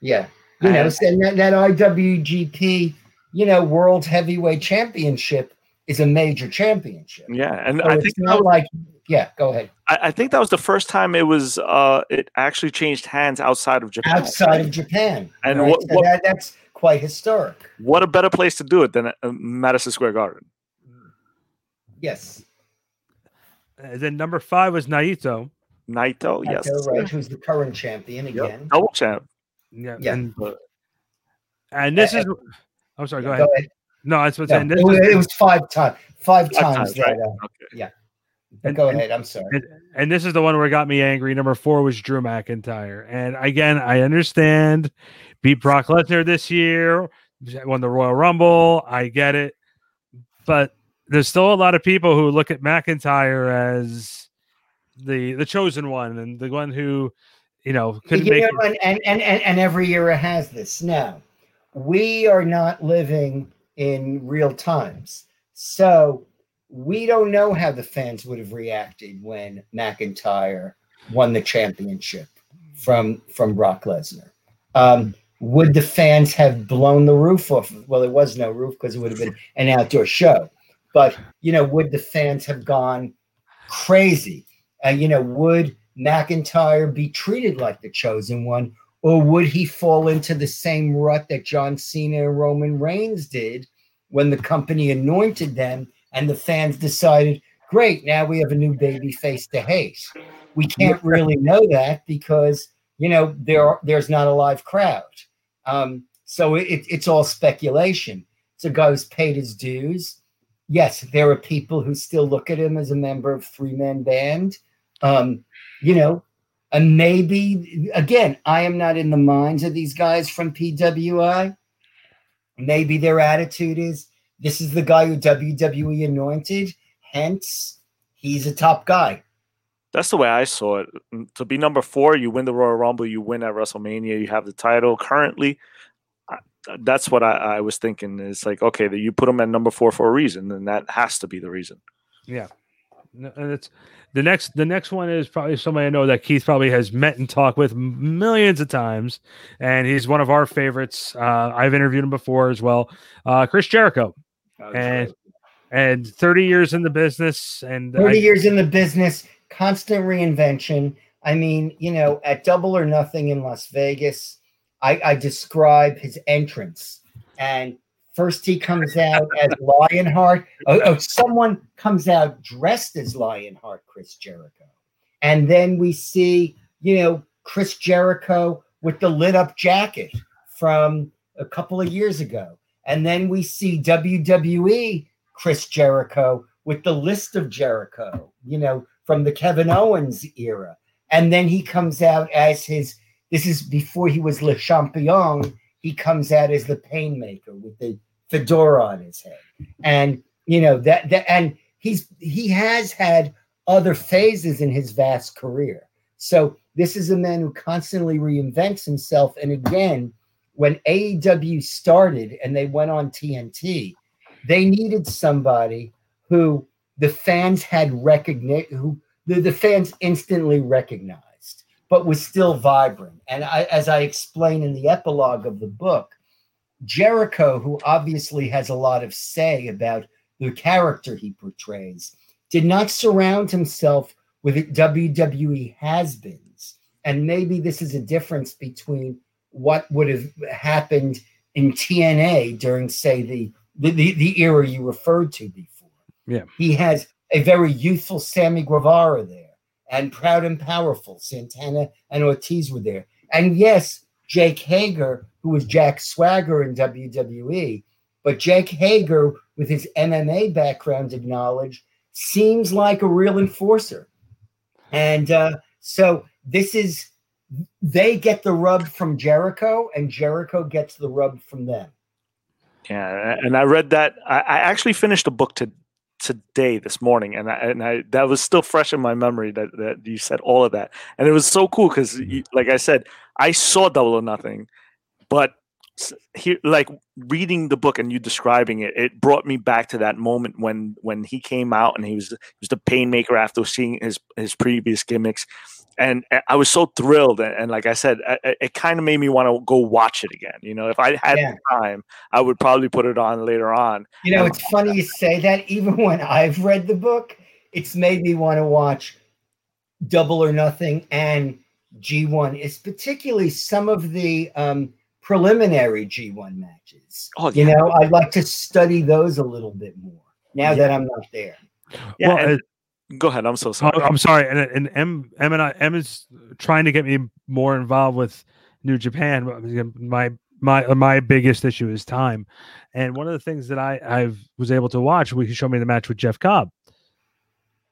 [SPEAKER 3] yeah. You and, know, and that, that IWGP, you know, World Heavyweight Championship is a major championship.
[SPEAKER 2] Yeah, and so I think
[SPEAKER 3] not like yeah, go ahead.
[SPEAKER 2] I, I, think that was the first time it was uh it actually changed hands outside of Japan.
[SPEAKER 3] Outside of Japan,
[SPEAKER 2] and right? what, what
[SPEAKER 3] that, that's quite historic.
[SPEAKER 2] What a better place to do it than uh, Madison Square Garden.
[SPEAKER 3] Yes.
[SPEAKER 1] Uh, then number five was Naito.
[SPEAKER 2] Naito, yes,
[SPEAKER 3] right? Who's the current champion again?
[SPEAKER 2] Yep. Double champ.
[SPEAKER 1] Yeah,
[SPEAKER 3] yeah.
[SPEAKER 1] And, and this uh, is. I'm sorry. Go,
[SPEAKER 3] yeah,
[SPEAKER 1] ahead.
[SPEAKER 3] go ahead.
[SPEAKER 1] No, it's what no,
[SPEAKER 3] saying. This it, was, it was five times. Five,
[SPEAKER 2] five
[SPEAKER 3] times.
[SPEAKER 2] times
[SPEAKER 3] that,
[SPEAKER 2] right?
[SPEAKER 3] uh,
[SPEAKER 2] okay.
[SPEAKER 3] Yeah. Go ahead. I'm sorry.
[SPEAKER 1] And, and, this is the one where it got me angry. Number four was Drew McIntyre. And again, I understand beat Brock Lesnar this year, won the Royal Rumble. I get it. But there's still a lot of people who look at McIntyre as the the chosen one and the one who, you know, couldn't you make
[SPEAKER 3] know, and, and, and, and every era has this. Now, we are not living in real times. So we don't know how the fans would have reacted when McIntyre won the championship from from Brock Lesnar. Um, would the fans have blown the roof off? Well, there was no roof because it would have been an outdoor show. But you know, would the fans have gone crazy? Uh, you know, would McIntyre be treated like the chosen one, or would he fall into the same rut that John Cena and Roman Reigns did when the company anointed them and the fans decided, great, now we have a new baby face to hate? We can't really know that because you know there are, there's not a live crowd. Um, so it, it's all speculation. It's a guy who's paid his dues. Yes, there are people who still look at him as a member of three man band. Um, you know, and maybe again, I am not in the minds of these guys from PWI. Maybe their attitude is this is the guy who WWE anointed, hence he's a top guy.
[SPEAKER 2] That's the way I saw it. Mm, to be number four, you win the Royal Rumble, you win at WrestleMania, you have the title. Currently, that's what I, I was thinking. It's like, okay, that you put him at number four for a reason, and that has to be the reason.
[SPEAKER 1] Yeah, and it's the next. The next one is probably somebody I know that Keith probably has met and talked with millions of times, and he's one of our favorites. Uh, I've interviewed him before as well. Uh, Chris Jericho, and right. and thirty years in the business, and
[SPEAKER 3] thirty I, years in the business constant reinvention. I mean, you know, at Double or Nothing in Las Vegas, I, I describe his entrance. And first he comes out as Lionheart. Oh, oh, someone comes out dressed as Lionheart, Chris Jericho. And then we see, you know, Chris Jericho with the lit up jacket from a couple of years ago. And then we see WWE Chris Jericho with the list of Jericho, you know, from the Kevin Owens era. And then he comes out as his, this is before he was Le Champion, he comes out as the Painmaker with the fedora on his head. And, you know, that, that, and he's, he has had other phases in his vast career. So this is a man who constantly reinvents himself. And again, when AEW started and they went on TNT, they needed somebody who the fans had recognized who the, the fans instantly recognized, but was still vibrant. And I, as I explain in the epilogue of the book, Jericho, who obviously has a lot of say about the character he portrays, did not surround himself with WWE has-beens. And maybe this is a difference between what would have happened in TNA during, say, the the, the, era you referred to before
[SPEAKER 1] yeah.
[SPEAKER 3] He has a very youthful Sammy Guevara there and proud and powerful. Santana and Ortiz were there. And yes, Jake Hager, who was Jack Swagger in WWE, but Jake Hager, with his MMA background and knowledge, seems like a real enforcer. And uh, so this is, they get the rub from Jericho, and Jericho gets the rub from them.
[SPEAKER 2] Yeah, and I read that. I, I actually finished a book to, today this morning and I, and I that was still fresh in my memory that, that you said all of that and it was so cool because like I said I saw double or nothing but here like reading the book and you describing it it brought me back to that moment when when he came out and he was he was the painmaker after seeing his his previous gimmicks and I was so thrilled. And, and like I said, it, it kind of made me want to go watch it again. You know, if I had yeah. time, I would probably put it on later on.
[SPEAKER 3] You know, it's funny you say that. Even when I've read the book, it's made me want to watch Double or Nothing and G1. It's particularly some of the um, preliminary G1 matches. Oh, yeah. You know, I'd like to study those a little bit more now yeah. that I'm not there.
[SPEAKER 2] Yeah, well, and, Go ahead. I'm so sorry.
[SPEAKER 1] Oh, I'm sorry. And, and Em, Em and I, Em is trying to get me more involved with New Japan. My my my biggest issue is time. And one of the things that I I was able to watch, we show me the match with Jeff Cobb.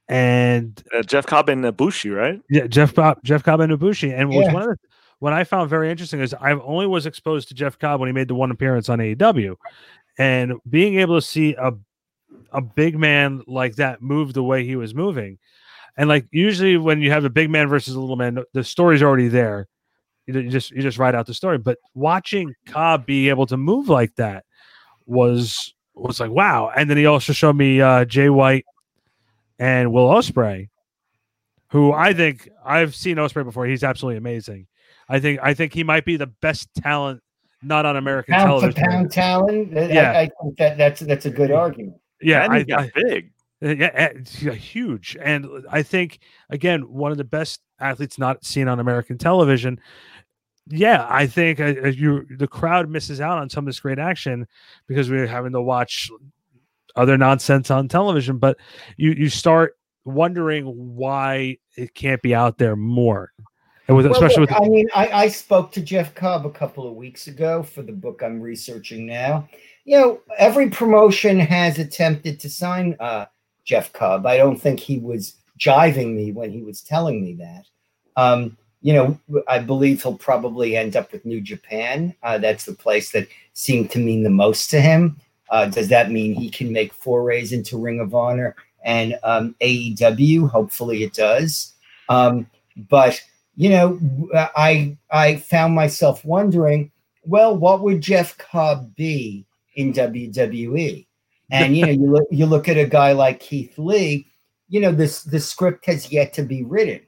[SPEAKER 1] And
[SPEAKER 2] uh, Jeff Cobb and Ibushi, right?
[SPEAKER 1] Yeah, Jeff Cobb, Jeff Cobb and Ibushi, and yeah. was one of the what I found very interesting is I only was exposed to Jeff Cobb when he made the one appearance on AEW, and being able to see a a big man like that move the way he was moving. And like usually when you have a big man versus a little man, the story's already there. You just you just write out the story. But watching Cobb be able to move like that was was like wow. And then he also showed me uh, Jay White and Will Ospreay, who I think I've seen Ospreay before. He's absolutely amazing. I think I think he might be the best talent not on American
[SPEAKER 3] pound
[SPEAKER 1] television.
[SPEAKER 3] For pound talent. Yeah, I, I, think that that's that's a good argument.
[SPEAKER 1] Yeah, I,
[SPEAKER 2] got
[SPEAKER 1] I-
[SPEAKER 2] big.
[SPEAKER 1] Uh, Yeah, it's, uh, huge. And I think again, one of the best athletes not seen on American television. Yeah, I think uh, uh, you the crowd misses out on some of this great action because we're having to watch other nonsense on television. But you you start wondering why it can't be out there more, and with
[SPEAKER 3] Well,
[SPEAKER 1] especially
[SPEAKER 3] look,
[SPEAKER 1] with
[SPEAKER 3] I mean, I, I spoke to Jeff Cobb a couple of weeks ago for the book I'm researching now. You know, every promotion has attempted to sign uh, Jeff Cobb. I don't think he was jiving me when he was telling me that. Um, you know, I believe he'll probably end up with New Japan. Uh, that's the place that seemed to mean the most to him. Uh, does that mean he can make forays into Ring of Honor and um, AEW? Hopefully, it does. Um, but you know, I I found myself wondering, well, what would Jeff Cobb be in WWE? And you know, you look you look at a guy like Keith Lee. You know, this the script has yet to be written.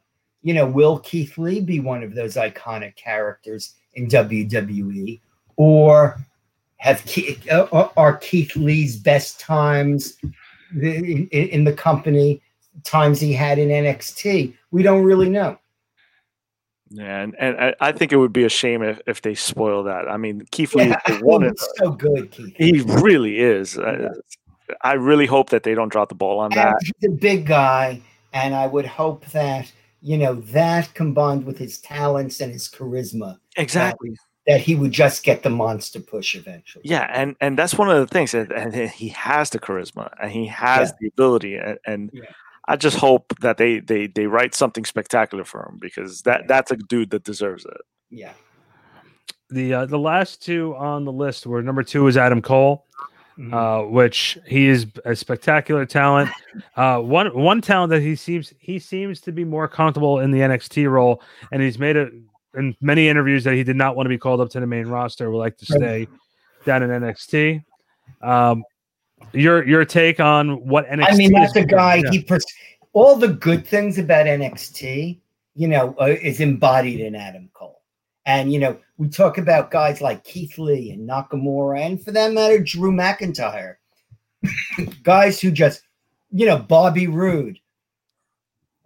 [SPEAKER 3] You know, will Keith Lee be one of those iconic characters in WWE, or have Keith, uh, are Keith Lee's best times in, in the company times he had in NXT? We don't really know.
[SPEAKER 2] Yeah, and, and I- I think it would be a shame if, if they spoil that. I mean, Keith Lee
[SPEAKER 3] Yeah,
[SPEAKER 2] is one.
[SPEAKER 3] so good, Keith.
[SPEAKER 2] He really is. Uh, I really hope that they don't drop the ball on
[SPEAKER 3] And
[SPEAKER 2] that.
[SPEAKER 3] he's a big guy, and I would hope that you know that combined with his talents and his charisma,
[SPEAKER 2] Exactly.
[SPEAKER 3] that he would just get the monster push eventually.
[SPEAKER 2] Yeah, and and that's one of the things, and, and he has the charisma and he has
[SPEAKER 3] Yeah.
[SPEAKER 2] the ability, and, and
[SPEAKER 3] Yeah.
[SPEAKER 2] I just hope that they they they write something spectacular for him because that that's a dude that deserves it.
[SPEAKER 3] Yeah.
[SPEAKER 1] the uh, the last two on the list were number two is Adam Cole.
[SPEAKER 3] Mhm.
[SPEAKER 1] uh, which he is a spectacular talent. Uh, one one talent that he seems he seems to be more comfortable in the NXT role, and he's made it in many interviews that he did not want to be called up to the main roster. Would like to stay down in NXT. Um, your your take on what NXT?
[SPEAKER 3] I mean, that's a guy.
[SPEAKER 1] Yeah.
[SPEAKER 3] He pers- all the good things about NXT, you know, uh, is embodied in Adam Cole. And you know, we talk about guys like Keith Lee and Nakamura, and for that matter, Drew McIntyre, guys who just, you know, Bobby Roode,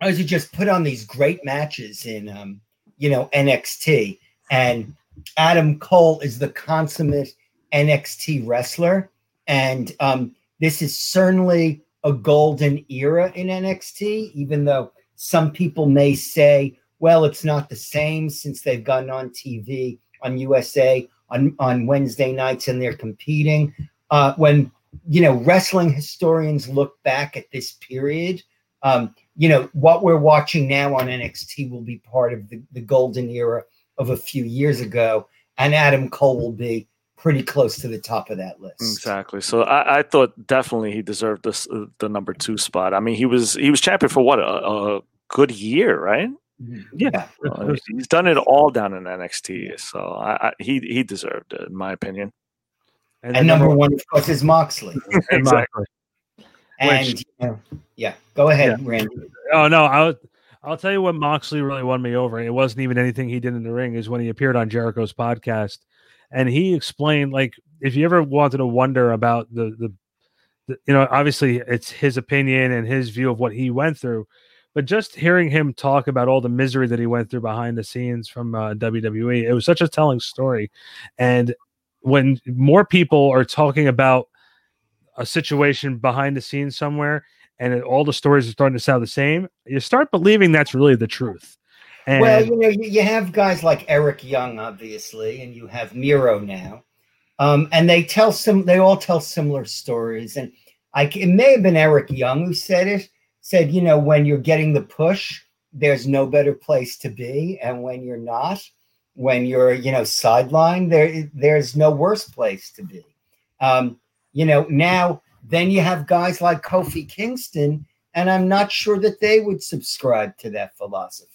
[SPEAKER 3] guys who just put on these great matches in, um, you know, NXT. And Adam Cole is the consummate NXT wrestler, and um, this is certainly a golden era in NXT, even though some people may say, well, it's not the same since they've gotten on TV on USA on, on Wednesday nights and they're competing. Uh, when, you know, wrestling historians look back at this period, um, you know, what we're watching now on NXT will be part of the, the golden era of a few years ago. And Adam Cole will be pretty close to the top of that list.
[SPEAKER 2] Exactly. So I, I thought definitely he deserved this uh, the number two spot. I mean, he was he was champion for what a, a good year, right?
[SPEAKER 1] Yeah.
[SPEAKER 2] Uh, he's done it all down in NXT, so I, I, he he deserved it, in my opinion.
[SPEAKER 1] And,
[SPEAKER 3] And
[SPEAKER 1] then
[SPEAKER 3] number one, of course, is Moxley.
[SPEAKER 1] Exactly.
[SPEAKER 3] And
[SPEAKER 1] Which-
[SPEAKER 3] you know, yeah, go ahead, Randy.
[SPEAKER 1] Oh no, I'll I'll tell you what Moxley really won me over. It wasn't even anything he did in the ring. Is when he appeared on Jericho's podcast, and he explained like if you ever wanted to wonder about the the, the you know obviously it's his opinion and his view of what he went through, but just hearing him talk about all the misery that he went through behind the scenes from uh, WWE, it was such a telling story, and when more people are talking about a situation behind the scenes somewhere and all the stories are starting to sound the same, you start believing that's really the truth. And
[SPEAKER 3] well, you know, you, you have guys like Eric Young, obviously, and you have Miro now, um, and they tell some. They all tell similar stories, and I it may have been Eric Young who said it. Said, you know, when you're getting the push, there's no better place to be, and when you're not, when you're you know sidelined, there there's no worse place to be. Um, you know, now then you have guys like Kofi Kingston, and I'm not sure that they would subscribe to that philosophy.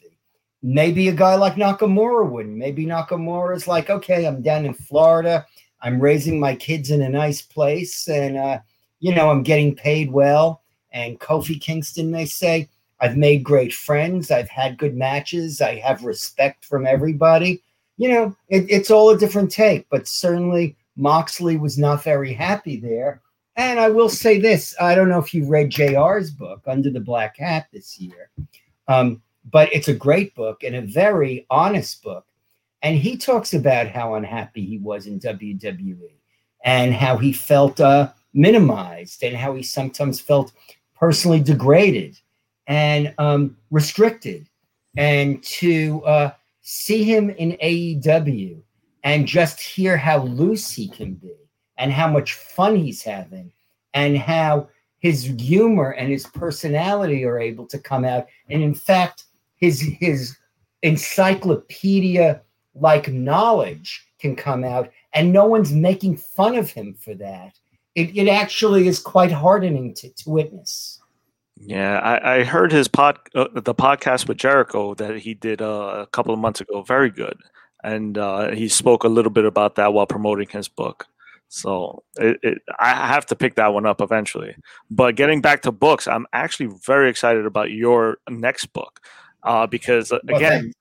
[SPEAKER 3] Maybe a guy like Nakamura wouldn't. Maybe Nakamura is like, okay, I'm down in Florida. I'm raising my kids in a nice place, and uh, you know, I'm getting paid well. And Kofi Kingston may say, I've made great friends. I've had good matches. I have respect from everybody. You know, it, it's all a different take, but certainly Moxley was not very happy there. And I will say this I don't know if you read JR's book, Under the Black Hat, this year, um, but it's a great book and a very honest book. And he talks about how unhappy he was in WWE and how he felt uh, minimized and how he sometimes felt personally degraded and um, restricted. And to uh, see him in AEW and just hear how loose he can be and how much fun he's having and how his humor and his personality are able to come out and in fact his his encyclopedia like knowledge can come out and no one's making fun of him for that. It, it actually is quite heartening to, to witness.
[SPEAKER 2] Yeah I, I heard his pod uh, the podcast with jericho that he did uh, a couple of months ago very good. And uh, he spoke a little bit about that while promoting his book. So it, it, I have to pick that one up eventually. But getting back to books, I'm actually very excited about your next book uh, because uh, again,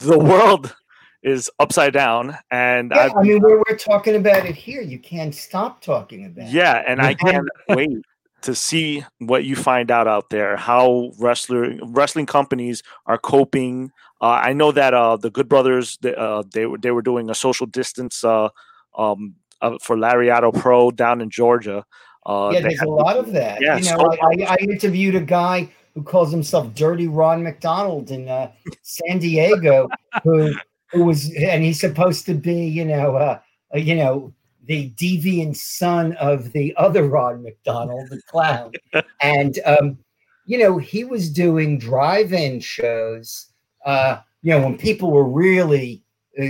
[SPEAKER 2] the world is upside down, and
[SPEAKER 3] yeah, I mean we're, we're talking about it here. You can't stop talking about.
[SPEAKER 2] Yeah, it. and I can't wait to see what you find out out there. How wrestler wrestling companies are coping. Uh, I know that uh, the Good Brothers they, uh, they were they were doing a social distance uh, um, uh, for Lariato Pro down in Georgia.
[SPEAKER 3] Uh, yeah, there's a lot of that. Yeah, you know, so I, I, interviewed a guy who calls himself Dirty Ron McDonald in uh, San Diego, who who was, and he's supposed to be, you know, uh, you know, the deviant son of the other Ron McDonald, the clown, and um, you know, he was doing drive-in shows. Uh, you know, when people were really uh,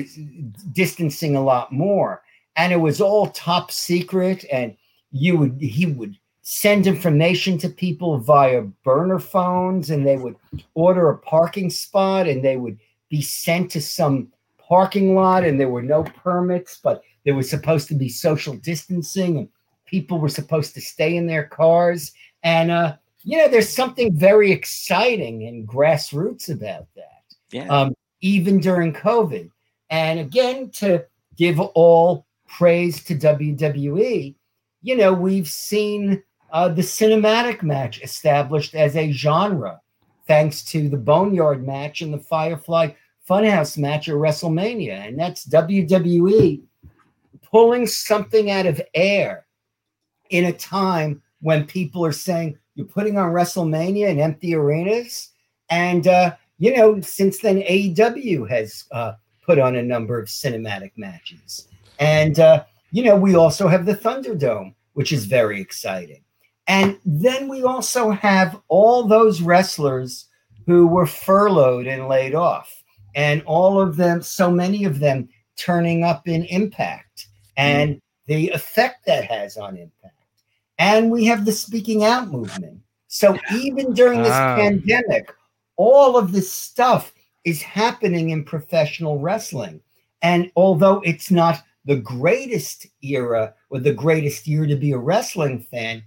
[SPEAKER 3] distancing a lot more and it was all top secret and you would he would send information to people via burner phones and they would order a parking spot and they would be sent to some parking lot and there were no permits but there was supposed to be social distancing and people were supposed to stay in their cars. And uh you know there's something very exciting and grassroots about that. Yeah. um even during covid. And again to give all praise to WWE, you know, we've seen uh, the cinematic match established as a genre thanks to the Boneyard match and the Firefly Funhouse match at WrestleMania. And that's WWE pulling something out of air in a time when people are saying, you're putting on WrestleMania in empty arenas. And, uh, you know, since then, AEW has uh, put on a number of cinematic matches. And, uh, you know, we also have the Thunderdome, which is very exciting. And then we also have all those wrestlers who were furloughed and laid off, and all of them, so many of them turning up in Impact and mm. the effect that has on Impact. And we have the speaking out movement. So even during this pandemic, all of this stuff is happening in professional wrestling. And although it's not the greatest era or the greatest year to be a wrestling fan,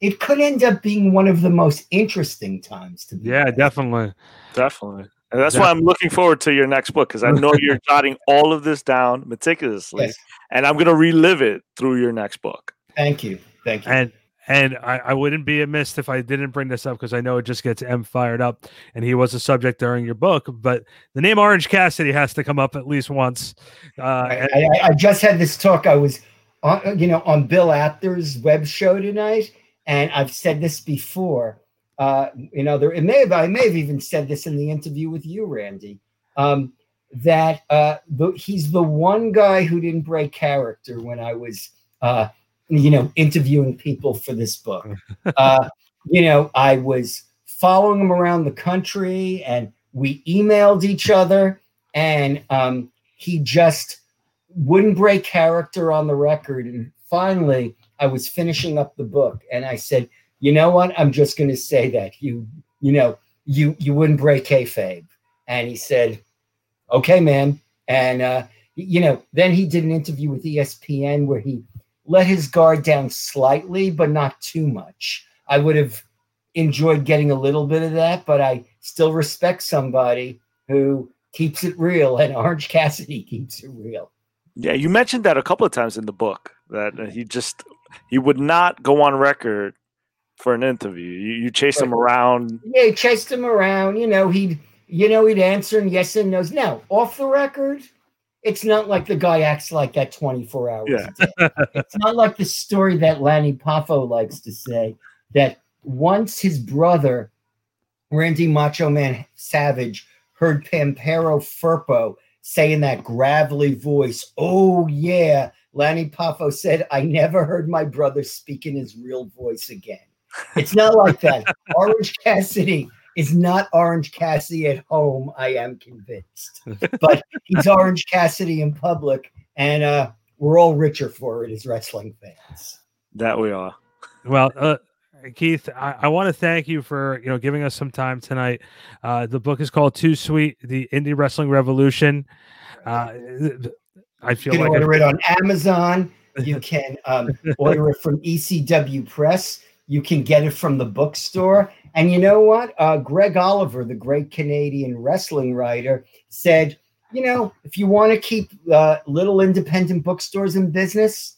[SPEAKER 3] it could end up being one of the most interesting times to be.
[SPEAKER 1] Yeah, definitely.
[SPEAKER 2] Definitely. And that's definitely. why I'm looking forward to your next book because I know you're jotting all of this down meticulously, yes. and I'm going to relive it through your next book.
[SPEAKER 3] Thank you. Thank you.
[SPEAKER 1] And and I, I wouldn't be amiss if I didn't bring this up because I know it just gets Em fired up. And he was a subject during your book, but the name Orange Cassidy has to come up at least once.
[SPEAKER 3] Uh, I, I, I, just had this talk. I was, on, you know, on Bill Apter's web show tonight, and I've said this before. Uh, you know, there it may have I may have even said this in the interview with you, Randy. Um, that uh, the, he's the one guy who didn't break character when I was uh, you know, interviewing people for this book. Uh, you know, I was following him around the country and we emailed each other and um, he just wouldn't break character on the record. And finally, I was finishing up the book and I said, you know what? I'm just going to say that you, you know, you, you wouldn't break kayfabe. And he said, okay, man. And, uh, you know, then he did an interview with ESPN where he let his guard down slightly, but not too much. I would have enjoyed getting a little bit of that, but I still respect somebody who keeps it real, and Orange Cassidy keeps it real.
[SPEAKER 2] Yeah, you mentioned that a couple of times in the book that he just he would not go on record for an interview. You, you chase him around.
[SPEAKER 3] Yeah, he chased him around. You know, he'd you know he'd answer and yes and no's. Now, off the record, it's not like the guy acts like that 24 hours
[SPEAKER 2] Yeah.
[SPEAKER 3] It's not like the story that Lanny Poffo likes to say that once his brother, Randy Macho Man Savage, heard Pampero Firpo say in that gravelly voice, Oh, yeah. Lanny Poffo said, I never heard my brother speak in his real voice again. It's not like that. Orange Cassidy is not Orange Cassidy at home, I am convinced. But he's Orange Cassidy in public, and uh, we're all richer for it as wrestling fans.
[SPEAKER 2] That we are.
[SPEAKER 1] Well, uh, Keith, I, I want to thank you for you know giving us some time tonight. Uh, the book is called Too Sweet: The Indie Wrestling Revolution. Uh, I feel
[SPEAKER 3] You can
[SPEAKER 1] like
[SPEAKER 3] order it on Amazon. You can um, order it from ECW Press. You can get it from the bookstore. And you know what? Uh, Greg Oliver, the great Canadian wrestling writer, said, you know, if you want to keep uh, little independent bookstores in business,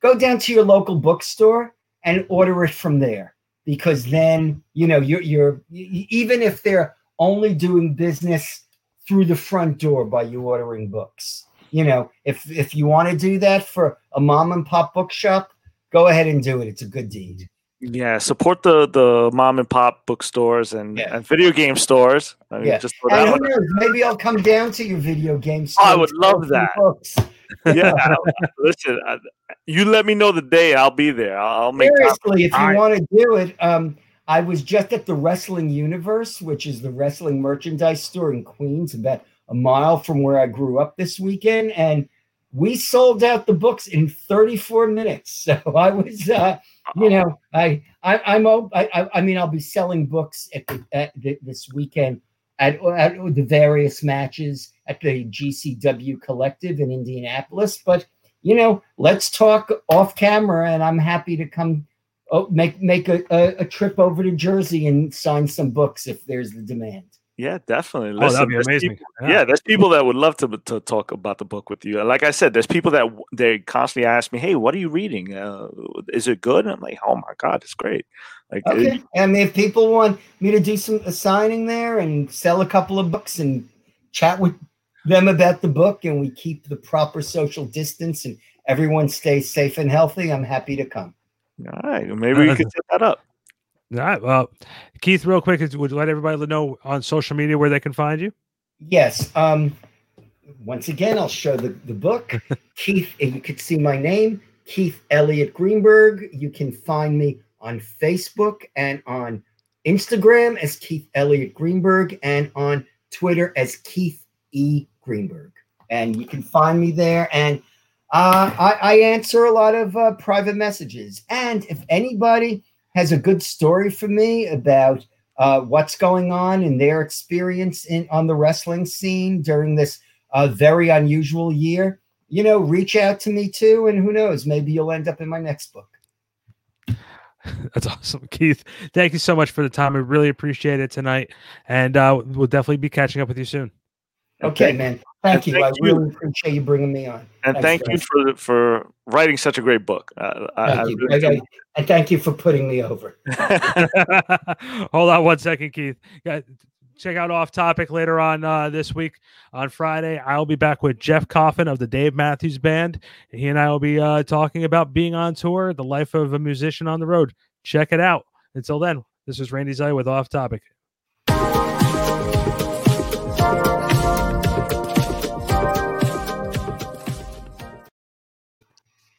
[SPEAKER 3] go down to your local bookstore and order it from there. Because then, you know, you're, you're even if they're only doing business through the front door by you ordering books, you know, if if you want to do that for a mom and pop bookshop, go ahead and do it. It's a good deed.
[SPEAKER 2] Yeah, support the the mom and pop bookstores and,
[SPEAKER 3] Yeah.
[SPEAKER 2] and video game stores. I mean,
[SPEAKER 3] Yeah.
[SPEAKER 2] just throw that
[SPEAKER 3] And who knows? Maybe I'll come down to your video game.
[SPEAKER 2] Oh, I would love that.
[SPEAKER 3] Books.
[SPEAKER 2] yeah, listen, I, you let me know the day, I'll be there. I'll, I'll make.
[SPEAKER 3] Seriously, if you want to do it, um, I was just at the Wrestling Universe, which is the wrestling merchandise store in Queens, about a mile from where I grew up this weekend, and we sold out the books in 34 minutes. So I was, uh, you know, I, I I'm I, I I mean I'll be selling books at the, at the this weekend at, at the various matches at the GCW Collective in Indianapolis, but you know, let's talk off camera, and I'm happy to come oh, make make a, a, a trip over to Jersey and sign some books if there's the demand.
[SPEAKER 2] Yeah, definitely.
[SPEAKER 1] oh, that'd be
[SPEAKER 2] there's
[SPEAKER 1] amazing.
[SPEAKER 2] people- yeah. there's people that would love to to talk about the book with you. Like I said, there's people that they constantly ask me, "Hey, what are you reading? Uh, is it good?" And I'm like, "Oh my god, it's great!" Like,
[SPEAKER 3] Okay. I mean, if people want me to do some a signing there and sell a couple of books and chat with them about the book, and we keep the proper social distance and everyone stays safe and healthy, I'm happy to come.
[SPEAKER 2] all right, maybe we could set that up.
[SPEAKER 1] All right. Well, Keith, real quick, would you let everybody know on social media where they can find you?
[SPEAKER 3] Yes. Um, once again, I'll show the, the book. Keith, you could see my name, Keith Elliot Greenberg. You can find me on Facebook and on Instagram as Keith Elliot Greenberg and on Twitter as Keith E. Greenberg. And you can find me there. And uh, I, I answer a lot of uh, private messages. And if anybody has a good story for me about uh, what's going on in their experience in on the wrestling scene during this uh, very unusual year, you know, reach out to me too, and who knows, maybe you'll end up in my next book.
[SPEAKER 1] That's awesome, Keith. Thank you so much for the time. I really appreciate it tonight, and uh, we'll definitely be catching up with you soon.
[SPEAKER 3] Okay, man. Thank
[SPEAKER 2] and
[SPEAKER 3] you.
[SPEAKER 2] thank
[SPEAKER 3] I
[SPEAKER 2] you.
[SPEAKER 3] really appreciate you bringing me on.
[SPEAKER 2] And
[SPEAKER 3] Thanks,
[SPEAKER 2] thank you for for writing such a great book. Uh, I, I
[SPEAKER 3] Thank you.
[SPEAKER 2] really
[SPEAKER 3] I- I- and thank you for putting me over.
[SPEAKER 1] Hold on one second, Keith. Check out Off Topic later on uh, this week on Friday. I'll be back with Jeff Coffin of the Dave Matthews Band. He and I will be uh, talking about being on tour, the life of a musician on the road. Check it out. Until then, this is Randy Zay with Off Topic.